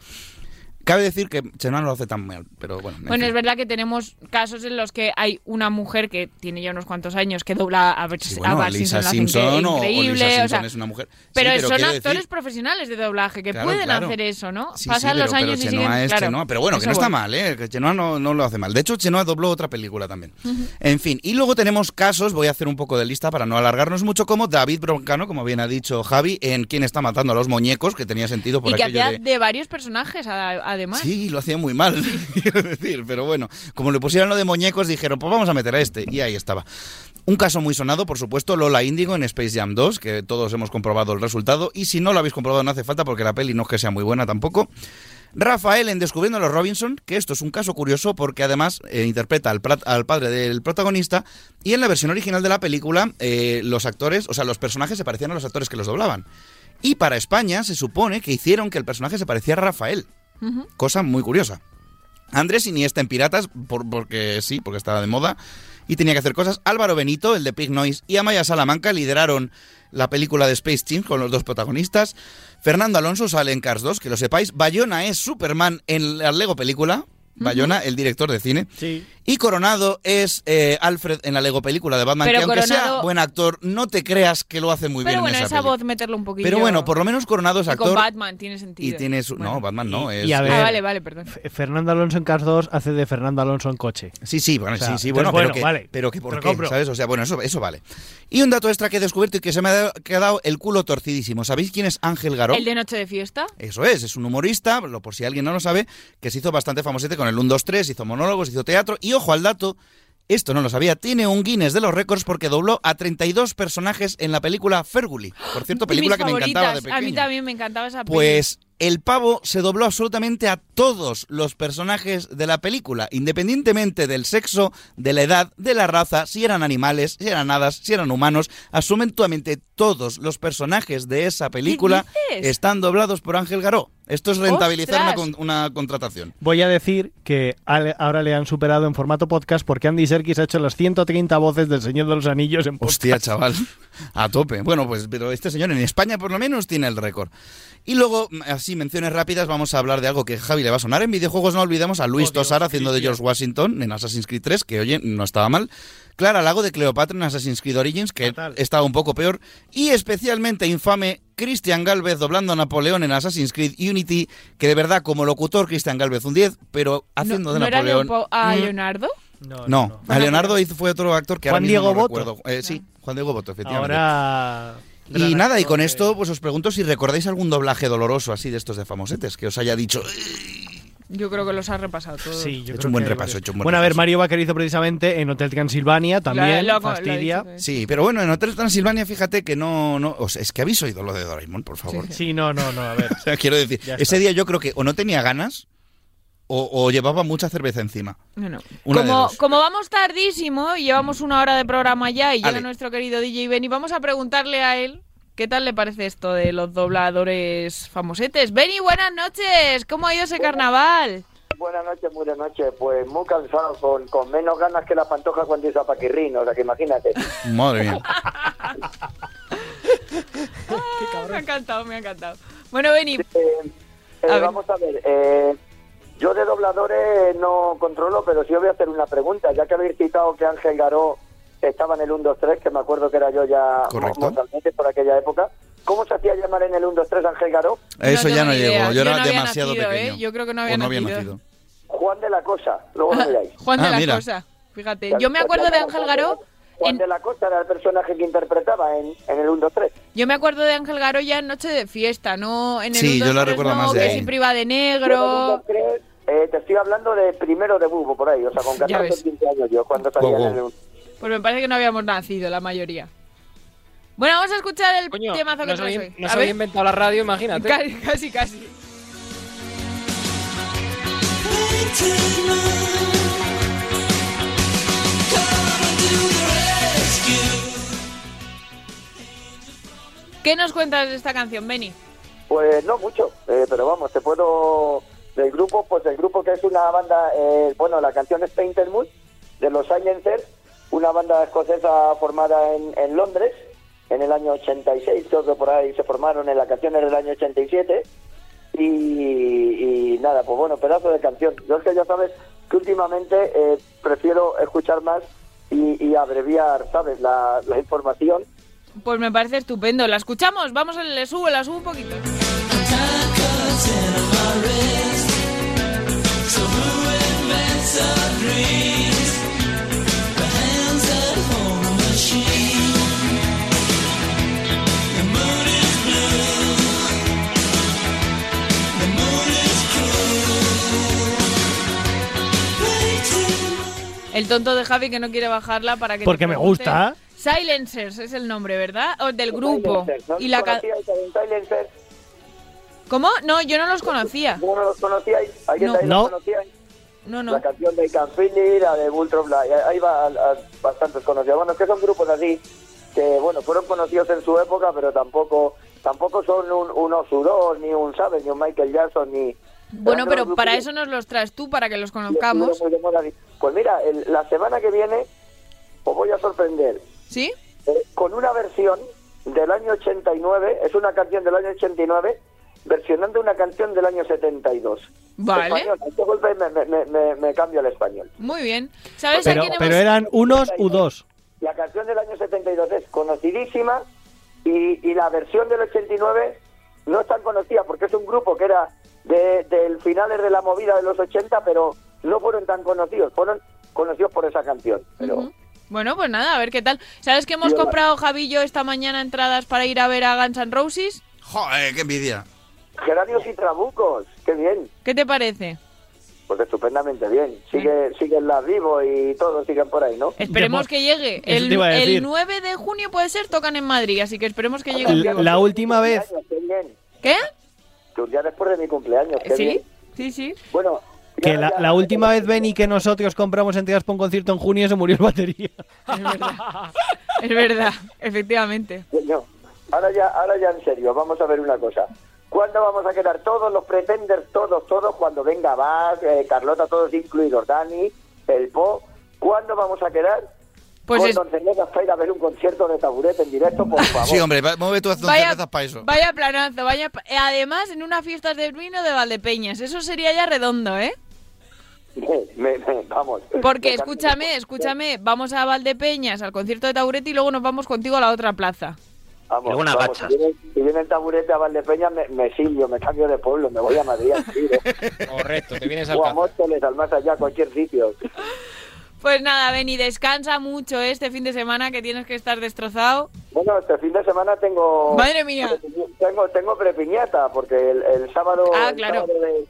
Cabe decir que Chenoa no lo hace tan mal, pero bueno. en Bueno, fin. es verdad que tenemos casos en los que hay una mujer que tiene ya unos cuantos años que dobla a, Sí, a bueno, Lisa Simpson, o- o increíble, o sea, es una mujer. Sí, Pero, son actores decir- profesionales de doblaje que Claro, pueden claro. hacer eso, ¿no? Sí, Pasan pero- los años pero y siguen. es claro. Pero bueno, que eso no está mal, ¿eh? Que Chenoa no, no lo hace mal. De hecho, Chenoa dobló otra película también. En fin, y luego tenemos casos, voy a hacer un poco de lista para no alargarnos mucho, como David Broncano, como bien ha dicho Javi, en Quién está matando a los muñecos, que tenía sentido por Y que aquello hacía de... de varios personajes, a- además. Sí, lo hacía muy mal, quiero decir, pero bueno, como le pusieron lo de muñecos, dijeron, pues vamos a meter a este, y ahí estaba. Un caso muy sonado, por supuesto, Lola Índigo en Space Jam 2, que todos hemos comprobado el resultado, y si no lo habéis comprobado no hace falta porque la peli no es que sea muy buena tampoco. Rafael en Descubriendo a los Robinson, que esto es un caso curioso porque además eh, interpreta al padre del protagonista y en la versión original de la película eh, los actores, o sea, los personajes se parecían a los actores que los doblaban. Y para España se supone que hicieron que el personaje se parecía a Rafael, Cosa muy curiosa. Andrés Iniesta en Piratas, por- porque sí, porque estaba de moda y tenía que hacer cosas. Álvaro Benito, el de Pig Noise, y Amaya Salamanca lideraron la película de Space Team con los dos protagonistas. Fernando Alonso sale en Cars 2, que lo sepáis. Bayona es Superman en la Lego película. Bayona, el director de cine. Y Coronado es eh, Alfred en la Lego película de Batman, Pero que aunque sea Coronado- buen actor, no te creas que lo hace muy Pero bien bueno, en esa, voz meterlo un poquillo. Pero bueno, por lo menos Coronado es Y actor. con Batman tiene sentido. Y tiene su... No, Batman no. Es, y a ver, Ah, vale, vale, perdón. Fernando Alonso en Cars 2 hace de Fernando Alonso en coche. Sí, sí, bueno, O sea, sí, sí, entonces, bueno, pero, bueno, que, vale, pero que por qué, compro. ¿sabes? O sea, bueno, eso, eso vale. Y un dato extra que he descubierto y que se me ha que ha dado el culo torcidísimo. ¿Sabéis quién es Ángel Garó? El de Noche de Fiesta. Eso es, es un humorista, lo- por si alguien no lo sabe, que se hizo bastante famosete con el 1, 2, 3, hizo monólogos, hizo teatro, y ojo al dato, esto no lo sabía, tiene un Guinness de los récords porque dobló a 32 personajes en la película Ferguli. Por cierto, película que me encantaba de favoritas. A mí pequeño. también me encantaba esa peli. Pues el pavo se dobló absolutamente a todos los personajes de la película, independientemente del sexo, de la edad, de la raza, si eran animales, si eran hadas, si eran humanos. Absolutamente todos los personajes de esa película están doblados por Ángel Garó. Esto es rentabilizar una, ¡Ostras! con- una contratación. Voy a decir que ahora le han superado en formato podcast porque Andy Serkis ha hecho las 130 voces del Señor de los Anillos en podcast. Hostia, chaval. A tope. Bueno, pues, pero este señor en España por lo menos tiene el récord. Y luego, así, menciones rápidas, vamos a hablar de algo que Javi le va a sonar. En videojuegos no olvidemos a Luis Tosar haciendo de George Washington en Assassin's Creed 3, que oye, no estaba mal. Clara Lago de Cleopatra en Assassin's Creed Origins, que estaba un poco peor. Y especialmente infame Christian Galvez doblando a Napoleón en Assassin's Creed Unity, que de verdad, como locutor, Christian Galvez un 10, pero haciendo ¿No, de ¿no era Napoleón... Leopo- a mm, Leonardo? no, a Leonardo hizo, fue otro actor que Juan ahora mismo Diego no Boto. recuerdo. Eh, sí, Juan Diego Boto, efectivamente. Ahora. Y nada, y con esto pues os pregunto si recordáis algún doblaje doloroso así de estos de famosetes, que os haya dicho... Yo creo que los has repasado todos. Sí, yo He hecho un buen repaso, he hecho un buen Bueno, a ver. Mario Vaquer hizo precisamente en Hotel Transilvania también, he fastidia. dicho, Sí, pero bueno, en Hotel Transilvania, fíjate que no, no, o sea, es que habéis oído lo de Doraemon, por favor. Sí, no, no, no, a ver. O sea, quiero decir, Ya ese está. día yo creo que o no tenía ganas o, o llevaba mucha cerveza encima. Bueno, como, como vamos tardísimo y llevamos una hora de programa ya y llega Ale. nuestro querido DJ Benny, vamos a preguntarle a él qué tal le parece esto de los dobladores famosetes. Benny, buenas noches. ¿Cómo ha ido ese carnaval? Buenas noches, buenas noches. Pues muy cansado, con, con menos ganas que la pantoja cuando hizo a Paquirrín, o sea que imagínate. Madre mía. Ah, me ha encantado, me ha encantado. Bueno, Benny, Eh, A ver. vamos a ver, eh, yo de dobladores no controlo, pero sí os voy a hacer una pregunta, ya que habéis citado que Ángel Garó estaba en el 1, 2, 3, que me acuerdo que era yo ya Correcto. mortalmente por aquella época. ¿Cómo se hacía llamar en el 1, 2, 3 Ángel Garó? Eso ya tengo no llegó, yo Yo era no demasiado nacido, ¿eh? pequeño. Yo creo que no O había había nacido. nacido. Juan de la Cosa, luego lo miráis. Juan de Ah, la mira. Cosa. Fíjate, yo me acuerdo de Ángel Garó. Juan de la Cosa era el personaje que interpretaba en, en el 1, 2, 3. Yo me acuerdo de Ángel Garó ya en Noche de Fiesta, ¿no? En el Sí, 1, yo la 2, 3 recuerdo no, más de que ahí. siempre iba de Yo en el negro. 1, 2, 3, eh, te estoy hablando de primero de bubo, por ahí, o sea, con Ya 14 ves. o 15 años yo, cuando salía Wow, wow. en el 1. Pues me parece que no habíamos nacido la mayoría. Bueno, vamos a escuchar el Coño, temazo que no se, traes había, hoy. no A se había inventado la radio, imagínate. Casi, casi, casi. ¿Qué nos cuentas de esta canción, Benny? Pues no mucho, eh, pero vamos, te puedo... Del grupo, pues el grupo que es una banda, eh, bueno, la canción es Painted Moon, de los Silencers, una banda escocesa formada en, Londres en el año 86, creo que por ahí se formaron, en la canción del año 87, y, y nada, pues bueno, pedazo de canción. Yo es que ya sabes que últimamente eh, prefiero escuchar más y, abreviar, ¿sabes?, la, la información Pues me parece estupendo. ¿La escuchamos? Vamos, le subo, la subo un poquito. El tonto de Javi que no quiere bajarla para que Porque me gusta. Silencers es el nombre, ¿verdad? O del grupo. Silencers, ¿no Y la? ¿Cómo? No, yo no los conocía. ¿Cómo no los conocíais? ¿Alguien No. de ahí No. los conocíais? No, no. La canción de I Can Feel It, la de Ultra Black, ahí va a- a- bastantes conocidos. Bueno, es que son grupos así que, bueno, fueron conocidos en su época, pero tampoco tampoco son un, un Osudor, ni un, ¿sabes? Ni un Michael Jackson, ni... Bueno, pero para eso nos los traes tú, para que los conozcamos. Pues mira, el- la semana que viene os voy a sorprender ¿Sí? eh, con una versión del año 89, es una canción del año 89, versionando una canción del año 72. Vale. Español. Este golpe me, me, me- me- cambio al español. Muy bien. ¿Sabes a Pero, quién pero hemos- eran unos u dos. La canción del año 72 es conocidísima y, y la versión del 89 no es tan conocida porque es un grupo que era de, del finales de la movida de los 80, pero no fueron tan conocidos, fueron conocidos por esa canción. Pero Ujú. Bueno, pues nada, a ver qué tal. ¿Sabes que hemos comprado, Javi y yo, esta mañana entradas para ir a ver a Guns N' Roses? Joder, qué envidia. Geranios y Trabucos, qué bien, ¿Qué te parece? pues estupendamente bien. Sigue, siguen las vivo y todos siguen por ahí, ¿no? Esperemos que llegue. El, el decir. 9 de junio puede ser, tocan en Madrid, así que esperemos que llegue. La, la última vez. Qué bien. ¿Qué? Que un día después de mi cumpleaños, qué ¿Sí? bien. Sí, sí. Bueno, Que la, la última vez, Benny, que nosotros compramos entradas para un concierto en junio se murió el batería. Es verdad, efectivamente. Coño, ahora ya, ahora ya en serio, vamos a ver una cosa. ¿Cuándo vamos a quedar todos los pretenders, todos, todos, cuando venga Bas, eh, Carlota, todos incluidos, Dani, el Po? ¿Cuándo vamos a quedar? Pues es- Cervezas para ir a ver un concierto de taburete en directo, por favor. Sí, hombre, va- mueve tú a cervezas para eso. Vaya planazo, vaya... eh, Además, en una fiesta de vino de Valdepeñas. Eso sería ya redondo, ¿eh? Me- me- vamos. Porque, Me escúchame, escúchame, vamos a Valdepeñas, al concierto de Taureti y luego nos vamos contigo a la otra plaza. Vamos, Luego una vamos, gacha. Si viene, si viene el taburete a Valdepeña, me, me silio, me cambio de pueblo, me voy a Madrid al tiro. Correcto, te vienes al o a. Móstoles, al más allá, cualquier sitio. Pues nada, Beni, descansa mucho ¿eh? este fin de semana que tienes que estar destrozado. Bueno, este fin de semana tengo... Madre mía. Tengo, tengo prepiñata, porque el, el sábado... Ah, el sábado de,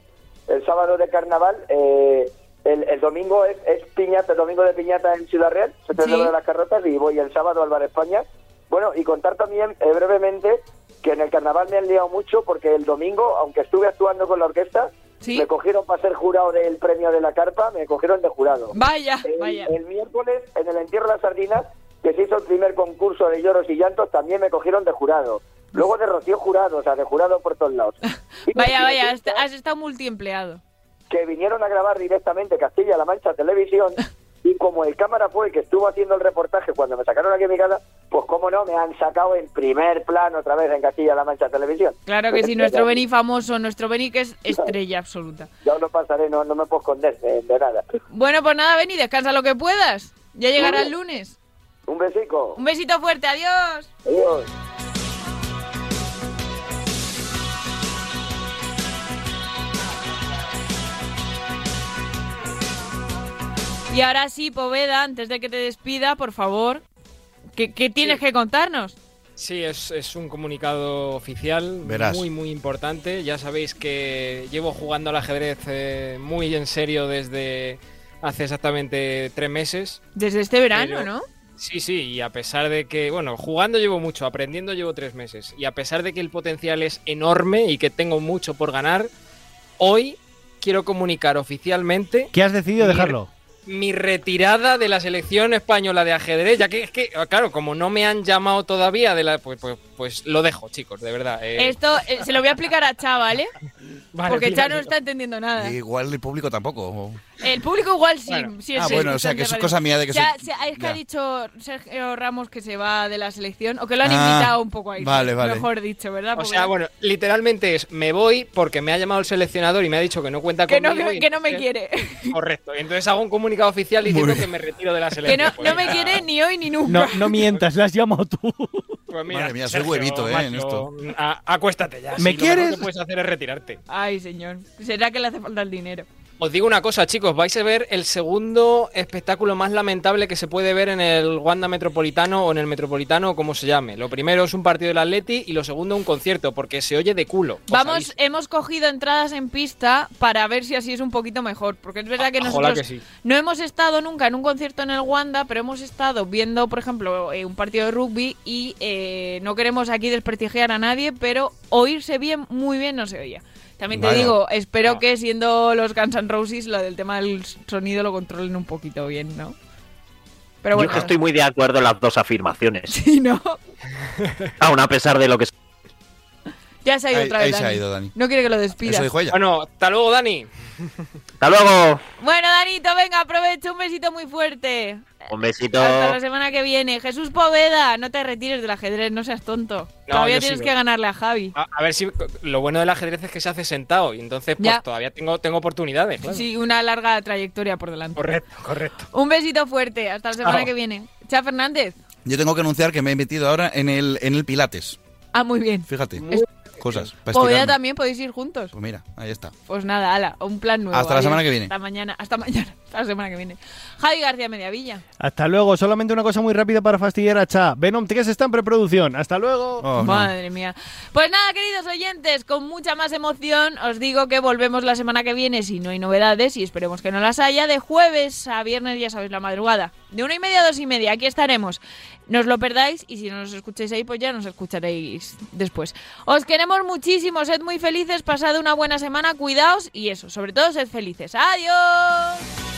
el sábado de carnaval, eh, el, el domingo es, es piñata, el domingo de piñata en Ciudad Real, se celebra las carrozas y voy el sábado al Bar España. Bueno, y contar también eh, brevemente que en el carnaval me han liado mucho porque el domingo, aunque estuve actuando con la orquesta, me cogieron para ser jurado del premio de la carpa, me cogieron de jurado. Vaya, el, vaya. El miércoles, en el entierro de las sardinas, que se hizo el primer concurso de lloros y llantos, también me cogieron de jurado. Luego de Rocío Jurado, o sea, de jurado por todos lados. Vaya, vaya, has, has estado multiempleado. Que vinieron a grabar directamente Castilla-La Mancha Televisión y como el cámara fue el que estuvo haciendo el reportaje cuando me sacaron aquí a mi casa, pues cómo no, me han sacado en primer plano otra vez en Castilla-La Mancha Televisión. Claro que sí, nuestro Beni famoso, nuestro Beni que es estrella absoluta. Yo no pasaré, no, no me puedo esconder de, de nada. Bueno, pues nada, Beni, descansa lo que puedas. Ya llegará el lunes. Un besico. Un besito fuerte, adiós. Adiós. Y ahora sí, Poveda, antes de que te despida, por favor, ¿qué, qué tienes que contarnos? Sí, es, es un comunicado oficial Verás. muy, muy importante. Ya sabéis que llevo jugando al ajedrez eh, muy en serio desde hace exactamente tres meses. Desde este verano, Pero- ¿no? Sí, sí, y a pesar de que, bueno, jugando llevo mucho, aprendiendo llevo tres meses, y a pesar de que el potencial es enorme y que tengo mucho por ganar, hoy quiero comunicar oficialmente ¿Qué has decidido Mi- dejarlo? Mi retirada de la selección española de ajedrez, ya que es que, claro, como no me han llamado todavía, de la, pues, pues, pues lo dejo, chicos, de verdad. eh. Esto eh, se lo voy a explicar a Cha, ¿vale? Vale, Porque Cha no está entendiendo nada. Igual el público tampoco. El público igual sí. Bueno. sí es Ah, bueno, o sea, que eso es cosa mía de que Ya, soy- se- es que Ya. ha dicho Sergio Ramos que se va de la selección, o que lo han Ah, invitado un poco ahí. vale, vale. Mejor dicho, ¿verdad? O sea, bueno, literalmente es, me voy porque me ha llamado el seleccionador y me ha dicho que no cuenta que no, conmigo. que, y que no me quiere. Correcto, entonces hago un comunicado oficial diciendo que me retiro de la que selección. no, Pues no me quiere ni hoy ni nunca. No, no mientas, le has llamado tú. Pues mira, Madre mía, soy Sergio, huevito, eh, en a- acuéstate ya. ¿Me si Lo quieres? que puedes hacer es retirarte. Ay, señor. ¿Será que le hace falta el dinero? Os digo una cosa, chicos, vais a ver el segundo espectáculo más lamentable que se puede ver en el Wanda Metropolitano o en el Metropolitano o como se llame. Lo primero es un partido del Atleti y lo segundo un concierto, porque se oye de culo. os Vamos, hemos cogido entradas en pista para ver si así es un poquito mejor. Porque es verdad que Ojalá nosotros que sí. no hemos estado nunca en un concierto en el Wanda, pero hemos estado viendo, por ejemplo, eh, un partido de rugby y eh, no queremos aquí desprestigiar a nadie, pero oírse bien, muy bien no se oía. También te digo, espero Ah. que siendo los Guns N' Roses, lo del tema del sonido lo controlen un poquito bien, ¿no? Pero Yo bueno, que estoy muy de acuerdo en las dos afirmaciones. sí, ¿no? Aún a pesar de lo que... Ya se ha ido Ahí- otra vez ahí se ha Dani. ido Dani. No quiere que lo despida. Eso dijo ella. Bueno, hasta luego, Dani. ¡Hasta luego! Bueno, Danito, venga, aprovecha un besito muy fuerte. Un besito. Hasta la semana que viene. Jesús Poveda, no te retires del ajedrez, no seas tonto. Todavía tienes que ganarle a Javi. A, a ver si lo bueno del ajedrez es que se hace sentado y entonces pues Ya. todavía tengo, tengo oportunidades. claro. Sí, una larga trayectoria por delante. Correcto, correcto. Un besito fuerte, hasta la semana Chao. que viene. Chao, Fernández. Yo tengo que anunciar que me he metido ahora en el, en el Pilates. Ah, muy bien. Fíjate. Cosas. Poveda estirarme. también podéis ir juntos. Pues mira, ahí está. Pues nada, ala, un plan nuevo. Hasta la Adiós. semana que viene. Hasta mañana, hasta mañana, hasta la semana que viene. Javi García Mediavilla. Hasta luego. Solamente una cosa muy rápida para fastidiar a Cha. Venom 3 está en preproducción. Hasta luego. Oh, no. Madre mía. Pues nada, queridos oyentes, con mucha más emoción os digo que volvemos la semana que viene si no hay novedades y esperemos que no las haya. De jueves a viernes, ya sabéis, la madrugada. De una y media a dos y media, aquí estaremos. No os lo perdáis y si no nos escucháis ahí, pues ya nos escucharéis después. Os queremos muchísimo, sed muy felices, pasad una buena semana, cuidaos y eso, sobre todo sed felices. ¡Adiós!